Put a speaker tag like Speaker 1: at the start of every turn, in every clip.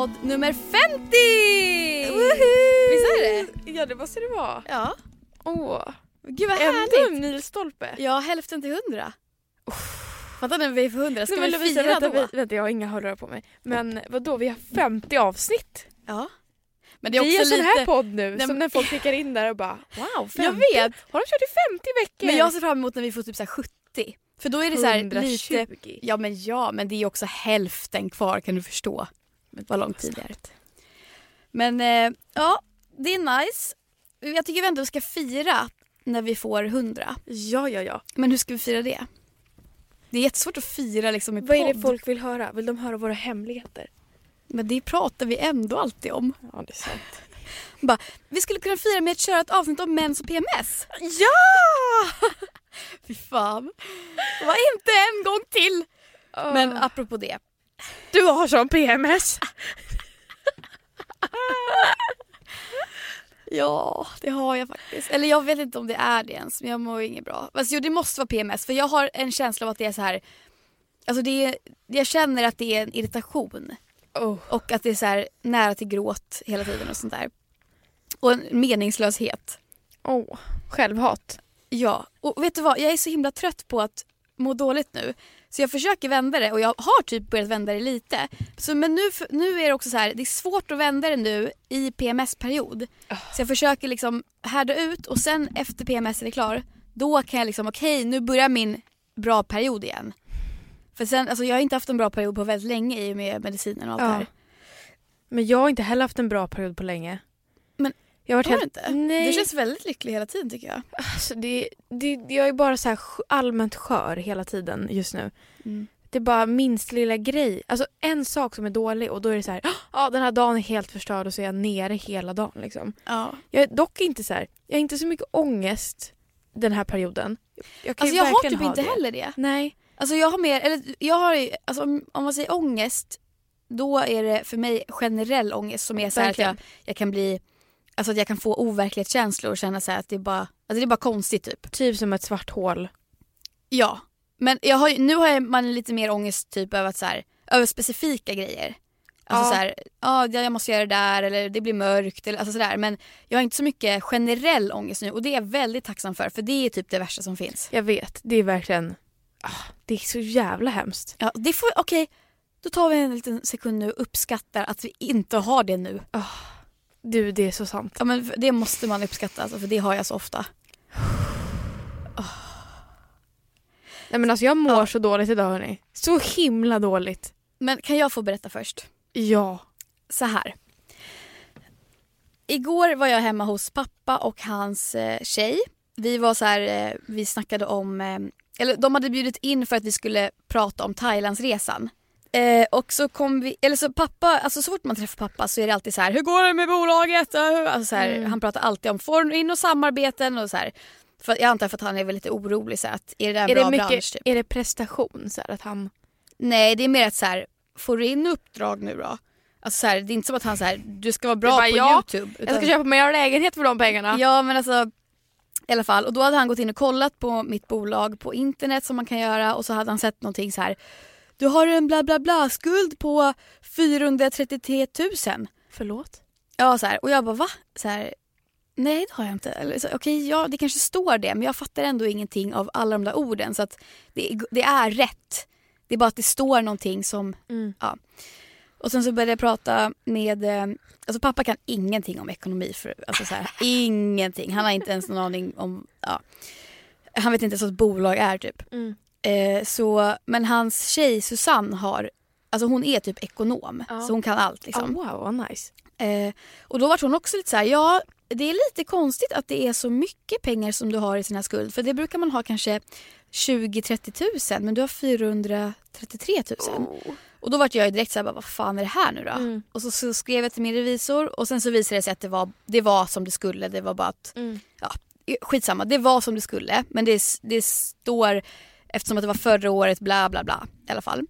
Speaker 1: Podd nummer 50! Visst är det?
Speaker 2: Ja det måste det vara.
Speaker 1: Ja.
Speaker 2: Åh,
Speaker 1: Gud vad
Speaker 2: ändå
Speaker 1: härligt!
Speaker 2: en milstolpe.
Speaker 1: Ja, hälften till hundra. Fatta när vi är för hundra, ska
Speaker 2: Nej,
Speaker 1: vi
Speaker 2: Lovisa,
Speaker 1: fira
Speaker 2: vänta,
Speaker 1: då?
Speaker 2: vänta jag har inga hörlurar på mig. Men vad då vi har 50 avsnitt.
Speaker 1: Ja. Men det är
Speaker 2: vi gör
Speaker 1: också
Speaker 2: sån
Speaker 1: lite...
Speaker 2: här podd nu
Speaker 1: Nej,
Speaker 2: som när folk klickar in där och bara wow 50.
Speaker 1: Jag vet!
Speaker 2: Har de kört i 50 veckor?
Speaker 1: Men jag ser fram emot när vi får typ så här 70. För då är det så här
Speaker 2: 120.
Speaker 1: lite... Ja men ja, men det är också hälften kvar kan du förstå. Vad lång tid det är. Men eh, ja, det är nice. Jag tycker vi ändå ska fira när vi får 100.
Speaker 2: Ja ja ja.
Speaker 1: Men hur ska vi fira det? Det är jättesvårt att fira liksom i
Speaker 2: Vad är det
Speaker 1: podd.
Speaker 2: folk vill höra? Vill de höra våra hemligheter?
Speaker 1: Men det pratar vi ändå alltid om.
Speaker 2: Ja det är sant.
Speaker 1: Bara, vi skulle kunna fira med att köra ett avsnitt om mens och PMS.
Speaker 2: Ja!
Speaker 1: Fy fan. Det var inte en gång till. Men apropå det.
Speaker 2: Du har sån PMS.
Speaker 1: Ja, det har jag faktiskt. Eller jag vet inte om det är det ens, men jag mår inget bra. Alltså, jo, det måste vara PMS för jag har en känsla av att det är så här. Alltså det är, jag känner att det är en irritation
Speaker 2: Oh.
Speaker 1: och att det är så här nära till gråt hela tiden och sånt där. Och en meningslöshet.
Speaker 2: Oh. Självhat.
Speaker 1: Ja, och vet du vad? Jag är så himla trött på att må dåligt nu. Så jag försöker vända det och jag har typ börjat vända det lite. Så, men nu, nu är det också så här, det är svårt att vända det nu i PMS-period. Så jag försöker liksom härda ut och sen efter PMS är klar, då kan jag liksom, okej nu börjar min bra period igen. För sen, alltså jag har inte haft en bra period på väldigt länge i och med medicinen och allt det
Speaker 2: Ja.
Speaker 1: här.
Speaker 2: Men jag har inte heller haft en bra period på länge. Jag har varit helt...
Speaker 1: inte?
Speaker 2: Nej.
Speaker 1: Du känns väldigt lycklig hela tiden tycker jag.
Speaker 2: Alltså det, det, jag är bara så här allmänt skör hela tiden just nu.
Speaker 1: Mm.
Speaker 2: Det är bara minst lilla grej. Alltså en sak som är dålig och då är det så här, ja den här dagen är helt förstörd och så är jag nere hela dagen liksom.
Speaker 1: Ja.
Speaker 2: Jag är dock inte så här, jag har inte så mycket ångest den här perioden. Jag kan
Speaker 1: Alltså jag har typ inte
Speaker 2: det.
Speaker 1: heller det.
Speaker 2: Nej.
Speaker 1: Alltså jag har mer, eller jag har alltså om, om man säger ångest då är det för mig generell ångest som är så här att jag, jag kan bli, alltså att jag kan få overklighetskänslor och känna så att det är bara, alltså det är bara konstigt typ.
Speaker 2: Typ som ett svart hål.
Speaker 1: Ja. Men jag har, nu har jag- man lite mer ångest typ över att så här, över specifika grejer. Alltså
Speaker 2: Ja.
Speaker 1: så här, ja jag måste göra det där eller det blir mörkt eller alltså sådär. Men jag har inte så mycket generell ångest nu och det är jag väldigt tacksam för för det är typ det värsta som finns.
Speaker 2: Jag vet, det är verkligen, ah, det är så jävla hemskt.
Speaker 1: Ja, det får, okej. Då tar vi en liten sekund nu och uppskattar att vi inte har det nu.
Speaker 2: Du, det är så sant.
Speaker 1: Ja, men det måste man uppskatta alltså, för det har jag så ofta.
Speaker 2: Nej men alltså jag mår
Speaker 1: Ja.
Speaker 2: så dåligt idag hörni. Så himla dåligt.
Speaker 1: Men kan jag få berätta först?
Speaker 2: Ja.
Speaker 1: Så här. Igår var jag hemma hos pappa och hans eh, tjej. Vi var så här, eh, vi snackade om, eh, eller de hade bjudit in för att vi skulle prata om Thailandsresan. Eh, och så kom vi, eller så pappa, alltså så fort man träffar pappa så är det alltid så här, hur går det med bolaget? Alltså så här,
Speaker 2: Mm.
Speaker 1: Han pratar alltid om, får du in några samarbeten och så här. För jag antar för att han är väl lite orolig så att är det där en
Speaker 2: Är
Speaker 1: bra
Speaker 2: det, mycket,
Speaker 1: bransch? Typ?
Speaker 2: är det prestation? Så här, att han...
Speaker 1: Nej det är mer att så här, får du in uppdrag nu då? Alltså så här, det är inte som att han så här, du ska vara bra
Speaker 2: bara,
Speaker 1: på
Speaker 2: ja,
Speaker 1: youtube.
Speaker 2: Jag ska köpa mig en lägenhet för de pengarna.
Speaker 1: Ja men alltså i alla fall och då hade han gått in och kollat på mitt bolag på internet som man kan göra och så hade han sett någonting så här. Du har en bla bla bla skuld på 433 000.
Speaker 2: Förlåt?
Speaker 1: Ja så här och jag bara va? Så här, Nej det har jag inte. Eller, Okej, ja det kanske står det men jag fattar ändå ingenting av alla de där orden så att det, det är rätt. Det är bara att det står någonting som,
Speaker 2: Mm.
Speaker 1: ja. Och sen så började jag prata med, eh, alltså pappa kan ingenting om ekonomi. För, alltså så här, ingenting. Han har inte ens någon aning om, ja. Han vet inte ens vad ett bolag är typ.
Speaker 2: Mm.
Speaker 1: Eh, så, men hans tjej Susanne har, alltså hon är typ ekonom.
Speaker 2: Ja.
Speaker 1: Så hon kan allt liksom.
Speaker 2: Oh, wow, vad nice.
Speaker 1: Eh, och då var hon också lite så här, ja det är lite konstigt att det är så mycket pengar som du har i sina skuld. För det brukar man ha kanske 20-30 tusen men du har 433 tusen. Och då var jag direkt så här, bara, vad fan är det här nu då?
Speaker 2: Mm.
Speaker 1: Och så, så skrev jag till min revisor och sen så visade det sig att det var, det var som det skulle. Det var bara att,
Speaker 2: Mm.
Speaker 1: ja, skitsamma, det var som det skulle. Men det, det står, eftersom att det var förra året, bla bla bla i alla fall.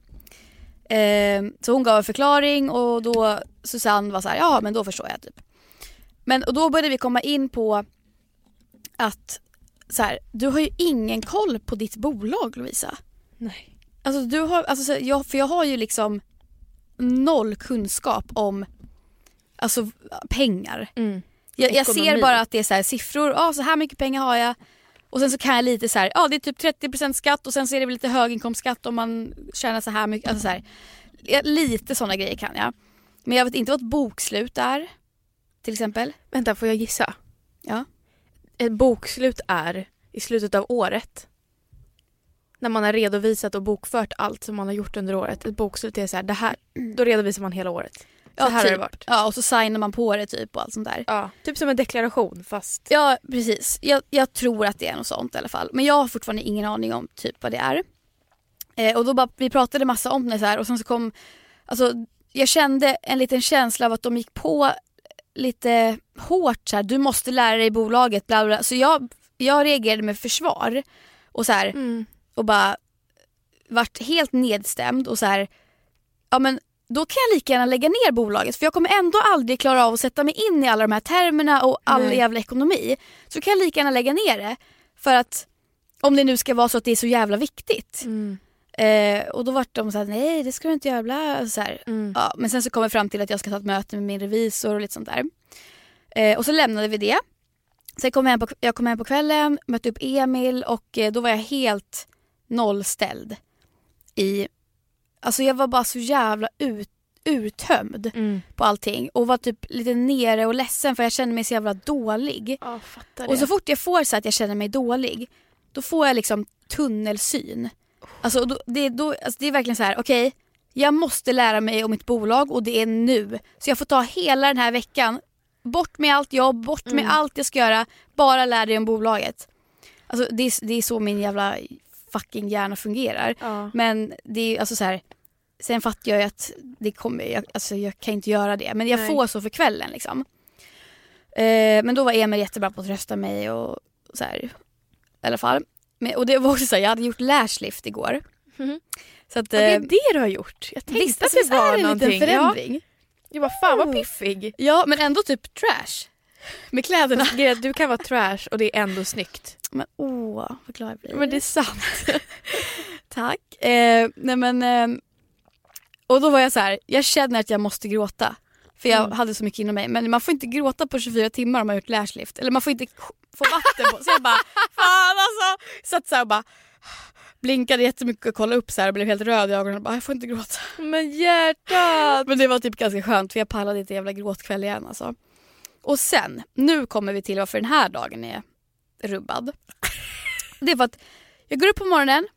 Speaker 1: Eh, så hon gav en förklaring och då Susanne var så här, ja men då förstår jag typ. Men och då började vi komma in på att så här, du har ju ingen koll på ditt bolag Lovisa.
Speaker 2: Nej.
Speaker 1: Alltså du har, alltså, så- jag, för jag har ju liksom noll kunskap om alltså pengar.
Speaker 2: Mm.
Speaker 1: Jag, jag ser bara att det är så här siffror, ja så här mycket pengar har jag. Och sen så kan jag lite så här, ja det är typ 30% skatt och sen så är det väl lite höginkomstskatt om man tjänar så här mycket. Alltså så här, lite sådana grejer kan jag. Men jag vet inte vad ett bokslut är. Till exempel.
Speaker 2: Vänta, får jag gissa?
Speaker 1: Ja.
Speaker 2: Ett bokslut är i slutet av året. När man har redovisat och bokfört allt som man har gjort under året. Ett bokslut är så här, det här, då redovisar man hela året. Så
Speaker 1: Ja,
Speaker 2: här har
Speaker 1: typ.
Speaker 2: det varit.
Speaker 1: Ja och så signar man på det typ och allt sånt där.
Speaker 2: Ja, typ som en deklaration fast...
Speaker 1: Ja precis. Jag, jag tror att det är något sånt i alla fall. Men jag har fortfarande ingen aning om typ vad det är. Eh, och då bara, vi pratade massa om det så här och sen så kom, alltså jag kände en liten känsla av att de gick på lite hårt så här, du måste lära dig bolaget bla. bla. Så jag, jag reagerade med försvar och så här,
Speaker 2: Mm.
Speaker 1: och bara vart helt nedstämd och så här, ja men då kan jag lika gärna lägga ner bolaget för jag kommer ändå aldrig klara av att sätta mig in i alla de här termerna och all
Speaker 2: Nej.
Speaker 1: jävla ekonomi. Så kan jag lika gärna lägga ner det för att om det nu ska vara så att det är så jävla viktigt.
Speaker 2: Mm.
Speaker 1: Eh, och då vart de så här, nej det ska du inte göra. Bla, så.
Speaker 2: Mm.
Speaker 1: Ja, men sen så kom jag fram till att jag ska ta ett möte med min revisor och lite sånt där. Eh, och så lämnade vi det. Sen kom jag, hem på, jag kom hem på kvällen, mötte upp Emil och eh, då var jag helt nollställd. I, alltså jag var bara så jävla ut, uttömd
Speaker 2: Mm.
Speaker 1: på allting och var typ lite nere och ledsen för jag kände mig så jävla dålig.
Speaker 2: Ja,
Speaker 1: Och så fort jag får så att jag känner mig dålig, då får jag liksom tunnelsyn. Alltså, då, det, är- då, alltså det är verkligen så här, okej, jag måste lära mig om mitt bolag och det är nu. Så jag får ta hela den här veckan, bort med allt jobb, bort med
Speaker 2: Mm.
Speaker 1: allt jag ska göra, bara lära dig om bolaget. Alltså det är, det är så min jävla fucking hjärna fungerar.
Speaker 2: Ja.
Speaker 1: Men det är alltså så här. Sen fattar jag ju att det kommer, jag, alltså jag kan inte göra det. Men jag
Speaker 2: Nej.
Speaker 1: får så för kvällen liksom. Eh, men då var Emil jättebra på att trösta mig och så här. I alla fall. Men, och det var också så här, jag hade gjort lashlift igår.
Speaker 2: Mhm.
Speaker 1: Så att,
Speaker 2: Ja, det är
Speaker 1: eh,
Speaker 2: det du har gjort. Jag tänkte
Speaker 1: visst,
Speaker 2: att
Speaker 1: alltså,
Speaker 2: det
Speaker 1: visst är
Speaker 2: var
Speaker 1: det en
Speaker 2: någonting.
Speaker 1: liten
Speaker 2: Ja.
Speaker 1: förändring?
Speaker 2: Jag bara, fan vad piffig.
Speaker 1: Ja. men ändå typ trash. Med kläderna.
Speaker 2: Du kan vara trash och det är ändå snyggt.
Speaker 1: Men åh, vad glad jag blir.
Speaker 2: Men det är sant.
Speaker 1: Tack. Eh, nej men, eh, och då var jag så här, jag känner att jag måste gråta. För jag
Speaker 2: Mm.
Speaker 1: hade så mycket inom mig. Men man får inte gråta på 24 timmar om man har gjort lashlift. Eller man får inte få vatten på. Så jag bara, fan alltså. Satt så här och bara blinkade jättemycket och kollade upp så här och blev helt röd i ögonen. Och bara, jag får inte gråta.
Speaker 2: Men hjärtat!
Speaker 1: Men det var typ ganska skönt för jag pallade inte jävla gråtkväll igen alltså. Och sen, nu kommer vi till varför den här dagen är rubbad. Det är för att jag går upp på morgonen.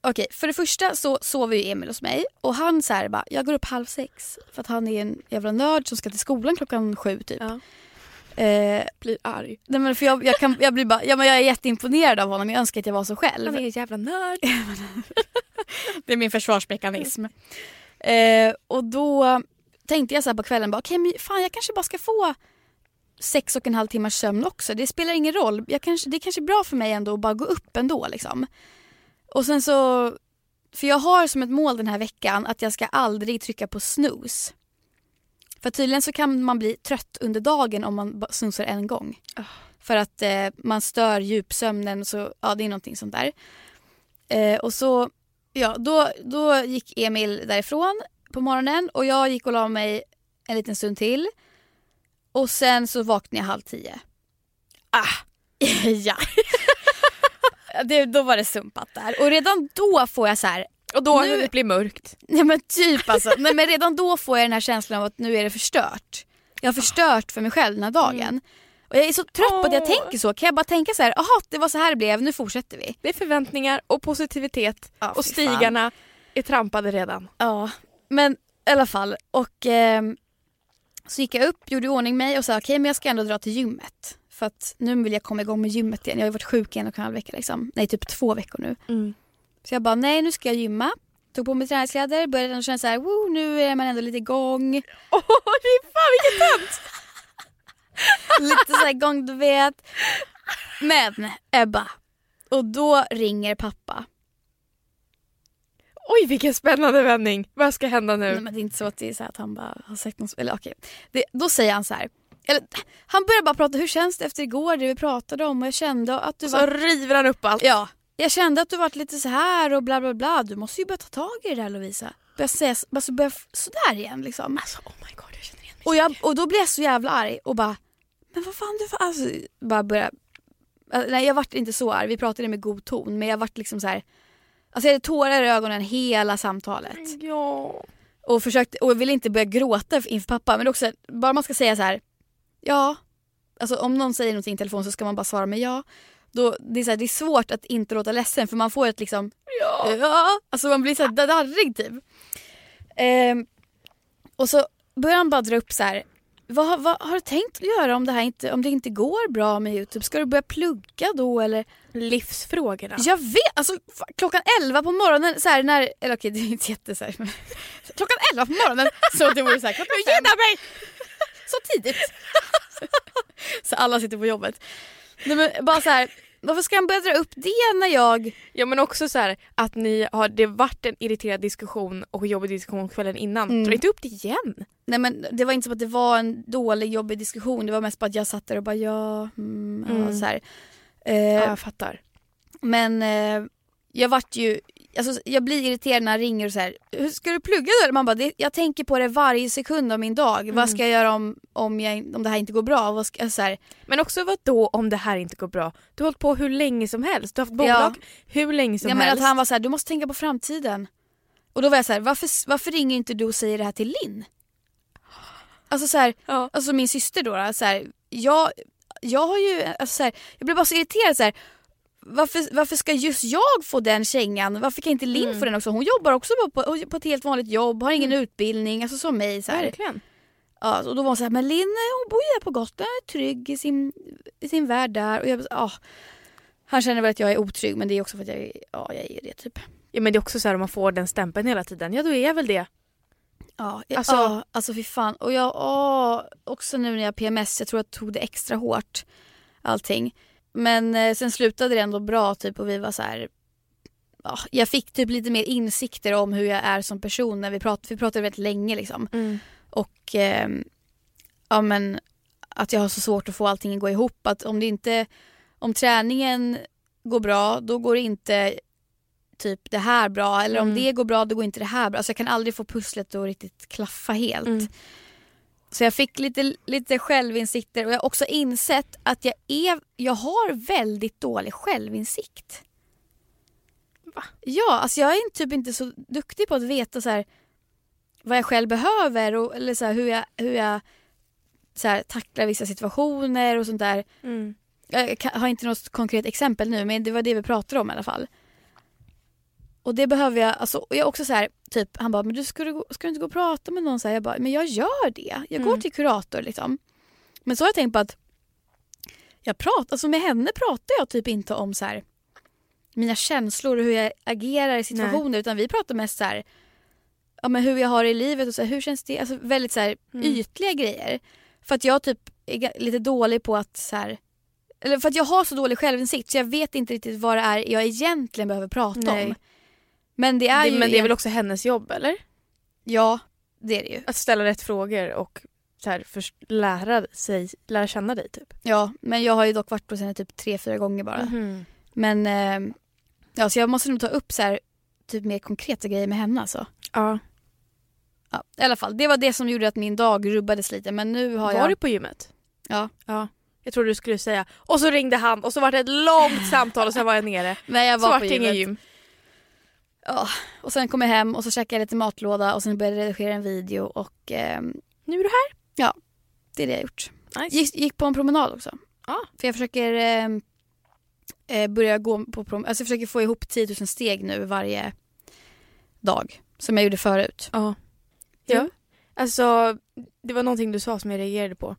Speaker 1: Okej, för det första så sover ju Emil hos mig och han så här bara, jag går upp halv sex för att han är en jävla nörd som ska till skolan klockan sju typ.
Speaker 2: Ja.
Speaker 1: Eh,
Speaker 2: Blir arg.
Speaker 1: nej men för jag, jag, kan, jag blir bara, ja men jag är jätteimponerad av honom, jag önskar att jag var så själv.
Speaker 2: Han är en jävla nörd.
Speaker 1: Det är min försvarsmekanism. Eh, och då tänkte jag så här på kvällen, bara, okej men fan jag kanske bara ska få sex och en halv timmars sömn också. Det spelar ingen roll. Jag kanske, det är kanske är bra för mig ändå att bara gå upp ändå. Liksom. Och sen så, för jag har som ett mål den här veckan att jag ska aldrig trycka på snooze. För tydligen så kan man bli trött under dagen om man snoozar en gång.
Speaker 2: Ah.
Speaker 1: För att eh, man stör djupsömnen, så ja det är någonting sånt där. Eh, och så, ja då, då gick Emil därifrån på morgonen och jag gick och la mig en liten stund till. Och sen så vaknade jag halv tio. ja. det, då var det sumpat där. Och redan då får jag så här,
Speaker 2: Och då
Speaker 1: Nu-
Speaker 2: det blivit mörkt.
Speaker 1: nej men typ alltså, nej men redan då får jag den här känslan av att nu är det förstört. Jag har förstört för mig själv den här dagen. Och jag är så trött på att jag tänker så. Kan jag bara tänka så här, jaha det var så här det blev, nu fortsätter vi.
Speaker 2: Det är förväntningar och positivitet
Speaker 1: Ja,
Speaker 2: och
Speaker 1: fy fan.
Speaker 2: stigarna är trampade redan.
Speaker 1: Ja, men i alla fall. Och ehm, så gick jag upp, gjorde i ordning mig och sa okej men jag ska ändå dra till gymmet. För att nu vill jag komma igång med gymmet igen. Jag har ju varit sjuk i en och en halv vecka liksom. Nej typ två veckor nu. Så jag bara nej nu ska jag gymma. Tog på mig träningskläder, började känna såhär woo, nu är man ändå lite igång.
Speaker 2: Åh, är fan vilken tönt!
Speaker 1: lite såhär igång du vet. Men Ebba. Och då ringer pappa.
Speaker 2: Oj vilken spännande vändning. Vad ska hända nu?
Speaker 1: Nej, men det är inte så att det är så att han bara har sagt något. Eller okej. Det, då säger han så här. Eller, han börjar bara prata, hur känns det efter igår det vi pratade om och jag kände att du
Speaker 2: så
Speaker 1: var...
Speaker 2: river han upp allt.
Speaker 1: Ja, jag kände att du varit lite så här och bla bla bla. Du måste ju börja ta tag i det där Lovisa. Börja säga alltså börja sådär igen liksom.
Speaker 2: Alltså oh my god jag känner igen mig.
Speaker 1: Och, jag, och då blev jag så jävla arg och bara, men vad fan du alltså, bara börja. Nej jag vart inte så arg, vi pratade med god ton men jag vart liksom så här. Alltså jag hade tårar i ögonen hela samtalet.
Speaker 2: Ja.
Speaker 1: Och, försökte, och ville inte börja gråta inför pappa men också bara man ska säga så här. Ja, alltså om någon säger någonting i telefon så ska man bara svara med ja. Då, det, är så här, det är svårt att inte låta ledsen för man får ett liksom
Speaker 2: Ja.
Speaker 1: ja. Alltså man blir så darrig typ. Ehm, och så börjar han bara dra upp så här. Vad, vad har du tänkt göra om det här inte, om det inte går bra med Youtube? Ska du börja plugga då eller?
Speaker 2: Livsfrågorna.
Speaker 1: Jag vet, alltså klockan 11 på morgonen så här när, eller okej det är inte jätte så här, men klockan 11 på morgonen så det vore klockan
Speaker 2: Du gillar mig!
Speaker 1: så tidigt. så alla sitter på jobbet. Nej, men bara så här, varför ska han börja dra upp det när jag,
Speaker 2: Ja men också så här att ni har, det varit en irriterad diskussion och jobbig diskussion kvällen innan.
Speaker 1: Mm.
Speaker 2: Dra inte upp det igen.
Speaker 1: nej men det var inte som att det var en dålig jobbig diskussion, det var mest bara att jag satt där och bara ja, mm, ja
Speaker 2: Mm.
Speaker 1: så här.
Speaker 2: Ja,
Speaker 1: Eh,
Speaker 2: jag fattar.
Speaker 1: Men eh, jag vart ju, alltså jag blir irriterad när han ringer och så här, "Hur ska du plugga då? Man bara, det, jag tänker på det varje sekund av min dag.
Speaker 2: Mm.
Speaker 1: Vad ska jag göra om, om, jag, om det här inte går bra? Vad ska, så här,
Speaker 2: Men också vad då om det här inte går bra? Du har hållit på hur länge som helst. Du har haft bolag hur länge som
Speaker 1: jag menar
Speaker 2: helst.
Speaker 1: att han var så här, du måste tänka på framtiden. Och då var jag så här, varför, varför ringer inte du och säger det här till Linn? Alltså så här,
Speaker 2: Ja.
Speaker 1: alltså min syster då, då så här, jag, jag har ju, alltså så här, jag blev bara så irriterad så här. Varför, varför ska just jag få den kängan? Varför kan inte Linn
Speaker 2: Mm.
Speaker 1: få den också? Hon jobbar också på, på, ett helt vanligt jobb, har ingen utbildning, alltså som mig. Så här.
Speaker 2: Verkligen.
Speaker 1: Ja, och då var hon så här, men Linn eh, hon bor ju här på Gotland, är trygg i sin, i sin värld där. Och jag, bara, ah. Han känner väl att jag är otrygg men det är också för att jag, ja, jag är det typ.
Speaker 2: Ja men det är också så här om man får den stämpeln hela tiden. Ja då är jag väl det.
Speaker 1: Ja,
Speaker 2: Alltså-
Speaker 1: alltså, ja, alltså fy fan. Och jag, åh, också nu när jag har PMS, jag tror jag tog det extra hårt. Allting. Men eh, sen slutade det ändå bra typ och vi var så här. Ja, jag fick typ lite mer insikter om hur jag är som person när vi pratade, vi pratade väldigt länge liksom. Och ehm, ja men att jag har så svårt att få allting att gå ihop. Att om det inte, om träningen går bra då går inte typ det här bra. Eller om
Speaker 2: Mm.
Speaker 1: det går bra då går inte det här bra. Alltså jag kan aldrig få pusslet att riktigt klaffa helt.
Speaker 2: Mm.
Speaker 1: Så jag fick lite, lite självinsikter och jag har också insett att jag, är, jag har väldigt dålig självinsikt.
Speaker 2: Va?
Speaker 1: Ja, alltså jag är typ inte så duktig på att veta så här, vad jag själv behöver och, eller så här, hur jag, hur jag så här, tacklar vissa situationer och sånt där.
Speaker 2: Mm.
Speaker 1: Jag har inte något konkret exempel nu men det var det vi pratade om i alla fall. Och det behöver jag, alltså, och jag är också så här, typ, han bara, men du ska, du, ska du inte gå och prata med någon? Så här, jag bara, men jag gör det. Jag går
Speaker 2: Mm.
Speaker 1: till kurator liksom. Men så har jag tänkt på att jag pratar, alltså med henne pratar jag typ inte om så här mina känslor och hur jag agerar i situationer utan vi pratar mest så här, ja, men hur jag har det i livet och så här, hur känns det? Alltså väldigt så här,
Speaker 2: Mm.
Speaker 1: ytliga grejer. För att jag typ är lite dålig på att så här, eller för att jag har så dålig självinsikt så jag vet inte riktigt vad det är jag egentligen behöver prata
Speaker 2: Nej.
Speaker 1: om. Men det är
Speaker 2: Det,
Speaker 1: ju...
Speaker 2: men det är väl också hennes jobb eller?
Speaker 1: Ja, det är det ju.
Speaker 2: Att ställa rätt frågor och så här, först lära, sig, lära känna dig typ.
Speaker 1: Ja, men jag har ju dock varit på henne typ tre, fyra gånger bara.
Speaker 2: Mhm.
Speaker 1: Men eh, ja, så jag måste nog ta upp så här, typ mer konkreta grejer med henne alltså.
Speaker 2: Ja.
Speaker 1: Ja, I alla fall, det var det som gjorde att min dag rubbades lite men nu har
Speaker 2: Var
Speaker 1: jag...
Speaker 2: du på gymmet?
Speaker 1: Ja.
Speaker 2: ja. Jag trodde du skulle säga och så ringde han och så var det ett långt samtal och sen var jag nere.
Speaker 1: Nej jag
Speaker 2: Så
Speaker 1: var
Speaker 2: vart
Speaker 1: på
Speaker 2: det ingen
Speaker 1: gymmet.
Speaker 2: gym.
Speaker 1: Ja, och sen kom jag hem och så käkade jag lite matlåda och sen började jag redigera en video och ehm,
Speaker 2: Nu är du här.
Speaker 1: det är det jag gjort.
Speaker 2: Nice.
Speaker 1: Gick, gick på en promenad också.
Speaker 2: Ja.
Speaker 1: För jag försöker ehm, eh, börja gå på promenad. Alltså jag försöker få ihop 10 000 steg nu varje dag. Som jag gjorde förut.
Speaker 2: Ja.
Speaker 1: Du?
Speaker 2: ja. Alltså det var någonting du sa som jag reagerade på.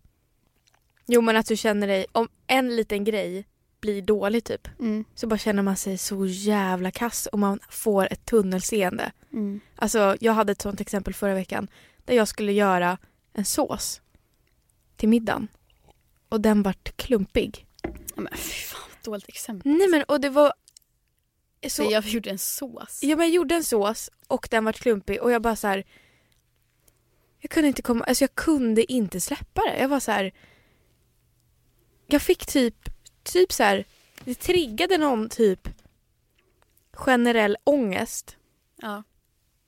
Speaker 2: Jo men att du känner dig, om en liten grej blir dålig typ
Speaker 1: Mm.
Speaker 2: så bara känner man sig så jävla kass och man får ett tunnelseende.
Speaker 1: Mm.
Speaker 2: Alltså jag hade ett sånt exempel förra veckan där jag skulle göra en sås till middagen och den vart klumpig.
Speaker 1: Ja, men fy fan, vad dåligt exempel.
Speaker 2: Nej men och det var så...
Speaker 1: Jag gjorde en sås.
Speaker 2: Ja men jag gjorde en sås och den vart klumpig och jag bara så här. Jag kunde inte komma, alltså jag kunde inte släppa det. Jag var så här. Jag fick typ, typ så här. Det triggade någon typ generell ångest
Speaker 1: Ja.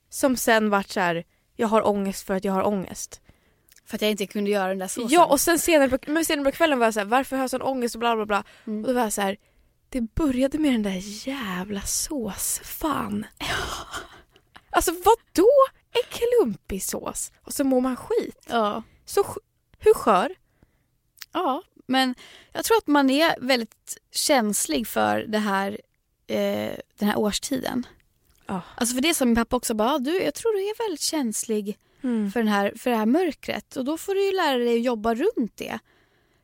Speaker 2: som sen vart så här. Jag har ångest för att jag har ångest.
Speaker 1: För att jag inte kunde göra den där såsen.
Speaker 2: Ja och sen senare på, men senare på kvällen var jag så här, varför har jag sån ångest och bla bla bla.
Speaker 1: Mm.
Speaker 2: Och då var jag så här, det började med den där jävla såsfan. Alltså vad då en klumpig sås? Och så mår man skit.
Speaker 1: Ja.
Speaker 2: Så hur skör?
Speaker 1: ja, men jag tror att man är väldigt känslig för det här, eh, den här årstiden.
Speaker 2: Ja.
Speaker 1: Alltså för det som min pappa också bara, "Ah, du, jag tror du är väldigt känslig
Speaker 2: Mm.
Speaker 1: för, den här, för det här mörkret och då får du ju lära dig att jobba runt det.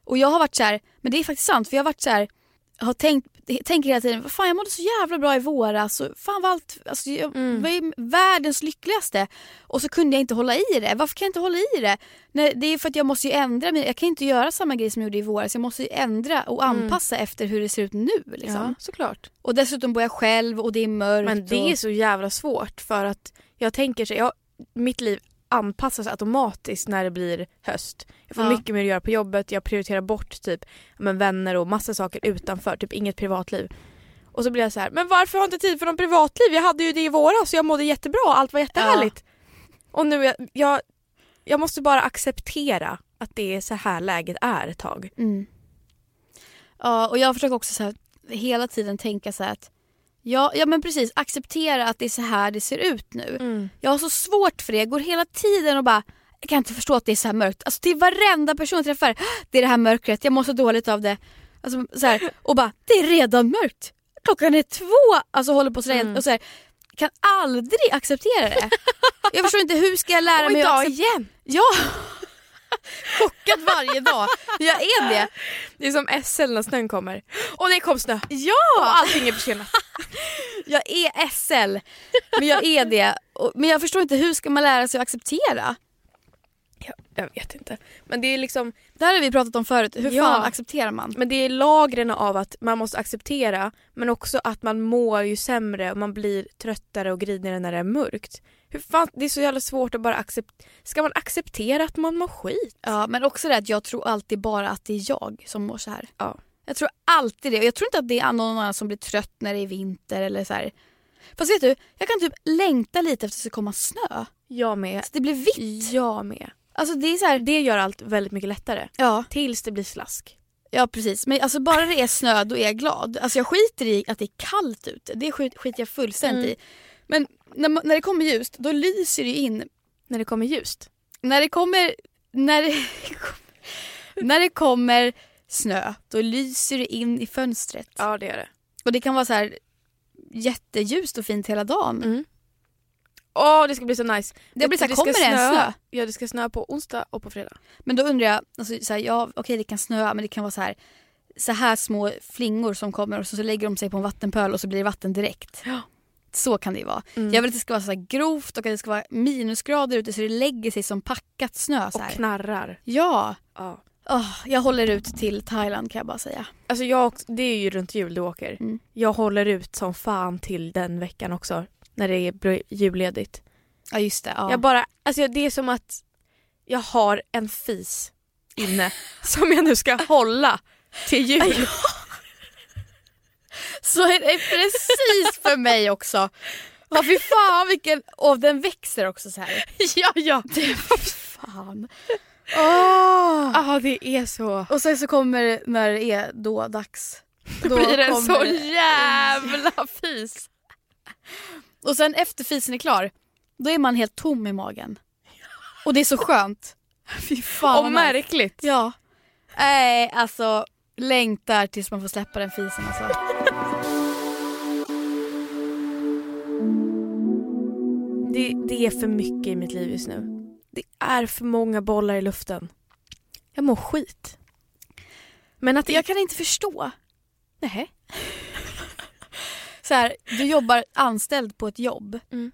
Speaker 1: Och jag har varit så här, men det är faktiskt sant för jag har varit så här, har tänkt, tänker hela tiden, "Vad fan jag mådde så jävla bra i våras och fan vad allt, alltså jag
Speaker 2: Mm.
Speaker 1: var världens lyckligaste och så kunde jag inte hålla i det. Varför kan jag inte hålla i det? Nej, det är för att jag måste ju ändra mig, jag kan inte göra samma grej som jag gjorde i våras, jag måste ju ändra och
Speaker 2: Mm.
Speaker 1: anpassa efter hur det ser ut nu. Liksom.
Speaker 2: Ja, såklart.
Speaker 1: Och dessutom bor jag själv och det är mörkt.
Speaker 2: Men det
Speaker 1: och...
Speaker 2: är så jävla svårt för att jag tänker så, jag, mitt liv anpassas automatiskt när det blir höst. Jag får
Speaker 1: Ja.
Speaker 2: mycket mer att göra på jobbet, jag prioriterar bort typ ja, men vänner och massa saker utanför, typ inget privatliv. Och så blir jag så här, men varför har jag inte tid för någon privatliv? Jag hade ju det i våras och jag mådde jättebra, allt var jättehärligt. Och nu, jag, jag, jag måste bara acceptera att det är så här läget är ett tag.
Speaker 1: Mm. Ja, och jag försöker också så här, hela tiden tänka så här att ja, ja men precis, acceptera att det är så här det ser ut nu. Jag har så svårt för det, jag går hela tiden och bara jag kan inte förstå att det är så här mörkt. Alltså till varenda person jag träffar, det är det här mörkret, jag mår så dåligt av det. Alltså, så här, och bara, det är redan mörkt. Klockan är två, alltså håller på sådär.
Speaker 2: Mm.
Speaker 1: Och så här, kan aldrig acceptera det. jag förstår inte, hur ska jag lära
Speaker 2: Och
Speaker 1: mig att
Speaker 2: idag
Speaker 1: acceptera...
Speaker 2: igen!
Speaker 1: Ja! Chockad varje dag. Jag är det.
Speaker 2: Det är som SL när snön kommer. Och det kom snö!
Speaker 1: Ja!
Speaker 2: Och allting är försenat.
Speaker 1: Jag är SL, men jag är det. Men jag förstår inte, hur ska man lära sig att acceptera?
Speaker 2: Ja, jag vet inte. Men det är liksom
Speaker 1: Det här har vi pratat om förut, hur
Speaker 2: Ja.
Speaker 1: fan accepterar man?
Speaker 2: Men det är lagren av att man måste acceptera men också att man mår ju sämre och man blir tröttare och grinigare när det är mörkt. Hur fan, det är så jävla svårt att bara acceptera. Ska man acceptera att man mår skit?
Speaker 1: Ja, men också det att jag tror alltid bara att det är jag som mår så här.
Speaker 2: Ja.
Speaker 1: Jag tror alltid det. Och jag tror inte att det är någon annan som blir trött när det är vinter eller så här. Fast vet du, jag kan typ längta lite efter att det ska komma snö.
Speaker 2: Jag med.
Speaker 1: Så det blir vitt.
Speaker 2: Jag med.
Speaker 1: Alltså det är så här,
Speaker 2: Det gör allt väldigt mycket lättare.
Speaker 1: ja,
Speaker 2: Tills det blir slask.
Speaker 1: ja precis. Men alltså bara det är snö då är jag glad. Alltså jag skiter i att det är kallt ute. Det skit- skiter jag fullständigt
Speaker 2: Mm.
Speaker 1: i. Men när, när det kommer ljust då lyser det in
Speaker 2: När det kommer ljust.
Speaker 1: när det kommer när det, när det kommer snö då lyser det in i fönstret.
Speaker 2: Ja det är det.
Speaker 1: Och det kan vara så här jätteljust och fint hela dagen.
Speaker 2: Mm. Åh det ska bli så nice.
Speaker 1: Det blir så här,
Speaker 2: ska
Speaker 1: kommer det en snö?
Speaker 2: Ja det ska snö på onsdag och på fredag.
Speaker 1: Men då undrar jag, alltså, så här, ja okej det kan snöa men det kan vara så här så här små flingor som kommer och så, så lägger de sig på en vattenpöl och så blir det vatten direkt.
Speaker 2: Ja.
Speaker 1: Så kan det ju vara.
Speaker 2: Mm.
Speaker 1: Jag vill att det ska vara så grovt och att det ska vara minusgrader ute så det lägger sig som packat snö. Så
Speaker 2: Och
Speaker 1: här.
Speaker 2: knarrar.
Speaker 1: Ja,
Speaker 2: Ja.
Speaker 1: Åh, jag håller ut till Thailand kan jag bara säga.
Speaker 2: Alltså jag, det är ju runt jul du åker.
Speaker 1: Mm.
Speaker 2: Jag håller ut som fan till den veckan också. När det är julledigt.
Speaker 1: Ja just det. Ja.
Speaker 2: Jag bara, alltså det är som att jag har en fis inne som jag nu ska hålla till jul.
Speaker 1: Så är det precis för mig också. Ja fy fan vilken, och den växer också så här.
Speaker 2: ja, ja.
Speaker 1: Det, fan. Åh!
Speaker 2: Ja det är så.
Speaker 1: Och sen så kommer när det är då dags.
Speaker 2: Då blir det en så jävla fis.
Speaker 1: Och sen efter fisen är klar, då är man helt tom i magen. Och det är så skönt. Fy fan
Speaker 2: Och märkligt.
Speaker 1: Ja. Nej, alltså längtar tills man får släppa den fisen alltså.
Speaker 2: Det, det är för mycket i mitt liv just nu. Det är för många bollar i luften. Jag mår skit. Men att
Speaker 1: Jag kan inte förstå.
Speaker 2: Nej.
Speaker 1: Så här, du jobbar anställd på ett jobb.
Speaker 2: Mm.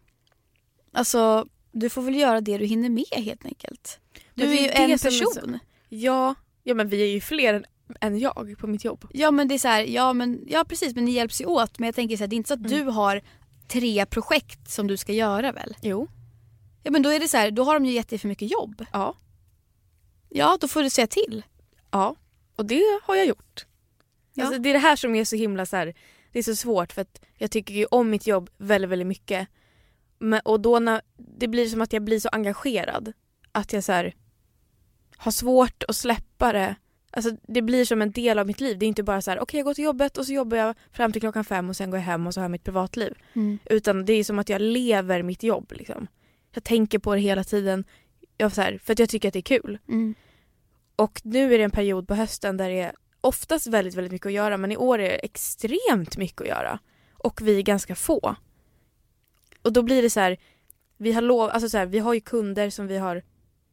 Speaker 1: Alltså, du får väl göra det du hinner med helt enkelt. Du är ju en person.
Speaker 2: Ja, ja men vi är ju fler än, än jag på mitt jobb.
Speaker 1: Ja men det är så här, ja, men, ja precis men ni hjälps ju åt. Men jag tänker så här, det är inte så att
Speaker 2: Mm.
Speaker 1: du har tre projekt som du ska göra väl?
Speaker 2: Jo.
Speaker 1: Ja men då är det så här, då har de ju gett dig för mycket jobb.
Speaker 2: Ja.
Speaker 1: Ja, då får du säga till.
Speaker 2: Ja, och det har jag gjort.
Speaker 1: Ja.
Speaker 2: Alltså, det är det här som är så himla så här, det är så svårt för att jag tycker ju om mitt jobb väldigt, väldigt mycket. Men, och då när, det blir som att jag blir så engagerad att jag så här, har svårt att släppa det. Alltså det blir som en del av mitt liv. Det är inte bara så här, okej jag går till jobbet och så jobbar jag fram till klockan fem och sen går jag hem och så har jag mitt privatliv. Utan det är som att jag lever mitt jobb liksom. Jag tänker på det hela tiden. Jag, så här, för att jag tycker att det är kul.
Speaker 1: Mm.
Speaker 2: Och nu är det en period på hösten där det är oftast väldigt, väldigt mycket att göra men i år är det extremt mycket att göra. Och vi är ganska få. Och då blir det så här, vi har, lov, alltså så här, vi har ju kunder som vi har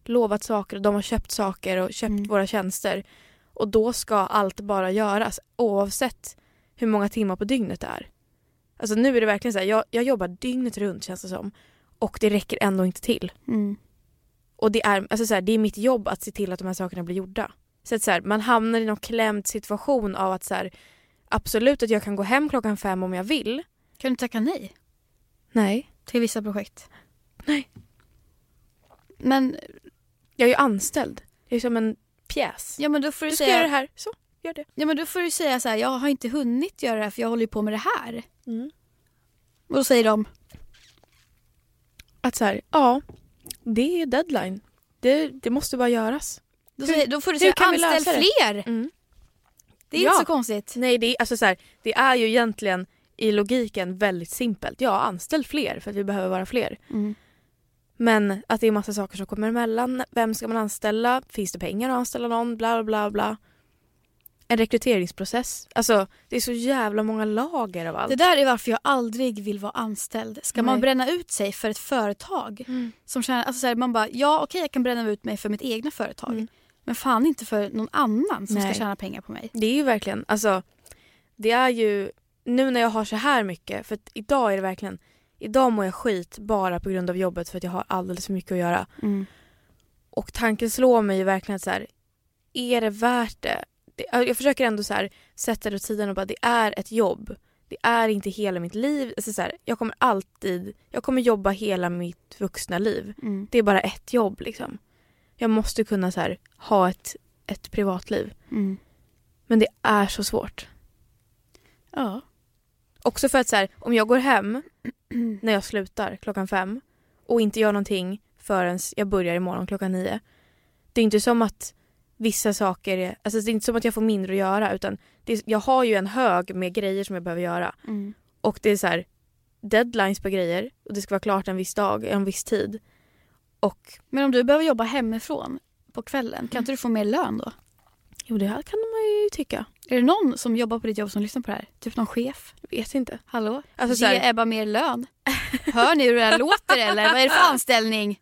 Speaker 2: lovat saker och de har köpt saker och köpt
Speaker 1: Mm.
Speaker 2: våra tjänster. Och då ska allt bara göras oavsett hur många timmar på dygnet det är. Alltså nu är det verkligen så här, jag, jag jobbar dygnet runt känns det som. Och det räcker ändå inte till.
Speaker 1: Mm.
Speaker 2: Och det är, alltså så här, det är mitt jobb att se till att de här sakerna blir gjorda. Så att så här, man hamnar i någon klämd situation av att så här, absolut att jag kan gå hem klockan fem om jag vill.
Speaker 1: Kan du tacka nej
Speaker 2: Nej.
Speaker 1: till vissa projekt?
Speaker 2: Nej.
Speaker 1: Men,
Speaker 2: Jag är ju anställd. Jag är som en pjäs.
Speaker 1: ja, men då får du
Speaker 2: du ska
Speaker 1: säga...
Speaker 2: göra det här, så gör det.
Speaker 1: Ja men då får du säga så här, jag har inte hunnit göra det här för jag håller ju på med det här.
Speaker 2: Mm.
Speaker 1: Och då säger de,
Speaker 2: Att så här, ja, det är deadline. Det, det måste bara göras.
Speaker 1: då,
Speaker 2: Hur-
Speaker 1: då får du säga anställ
Speaker 2: lösa det?"
Speaker 1: fler.
Speaker 2: Mm.
Speaker 1: Det är
Speaker 2: Ja.
Speaker 1: inte så konstigt.
Speaker 2: Nej, det är, alltså så här, det är ju egentligen i logiken väldigt simpelt. Ja, anställ fler för att vi behöver vara fler.
Speaker 1: Mm.
Speaker 2: Men att det är massa saker som kommer emellan. Vem ska man anställa? Finns det pengar att anställa någon? Bla bla bla. En rekryteringsprocess. Alltså det är så jävla många lager av allt.
Speaker 1: Det där är varför jag aldrig vill vara anställd. Ska man
Speaker 2: Nej.
Speaker 1: bränna ut sig för ett företag
Speaker 2: Mm.
Speaker 1: som tjänar, alltså så här, man bara, ja okej jag kan bränna ut mig för mitt egna företag.
Speaker 2: Mm.
Speaker 1: Men fan inte för någon annan som
Speaker 2: Nej.
Speaker 1: ska tjäna pengar på mig.
Speaker 2: Det är ju verkligen, alltså det är ju, nu när jag har så här mycket, för idag är det verkligen, idag mår jag skit bara på grund av jobbet för att jag har alldeles för mycket att göra.
Speaker 1: Mm.
Speaker 2: Och tanken slår mig ju verkligen att så här, är det värt det? jag försöker ändå så här, sätta det åt sidan och bara, det är ett jobb. Det är inte hela mitt liv. Alltså så här, jag kommer alltid, jag kommer jobba hela mitt vuxna liv.
Speaker 1: Mm.
Speaker 2: Det är bara ett jobb liksom. Jag måste kunna så ha ett, ett privatliv.
Speaker 1: Mm.
Speaker 2: Men det är så svårt.
Speaker 1: Ja.
Speaker 2: Också för att så här, om jag går hem när jag slutar klockan fem och inte gör någonting förrän jag börjar imorgon klockan nio. Det är inte som att vissa saker, är, alltså det är inte som att jag får mindre att göra utan är, jag har ju en hög med grejer som jag behöver göra.
Speaker 1: Mm.
Speaker 2: Och det är så här deadlines på grejer och det ska vara klart en viss dag, en viss tid. Och
Speaker 1: Men om du behöver jobba hemifrån på kvällen,
Speaker 2: Mm.
Speaker 1: kan inte du få mer lön då?
Speaker 2: jo det här kan man ju tycka.
Speaker 1: Är det någon som jobbar på ditt jobb som lyssnar på det här? Typ någon chef?
Speaker 2: Jag vet inte.
Speaker 1: Hallå?
Speaker 2: Alltså, så
Speaker 1: Ge
Speaker 2: här-
Speaker 1: Ebba mer lön. Hör ni hur det här låter eller? Vad är det för anställning?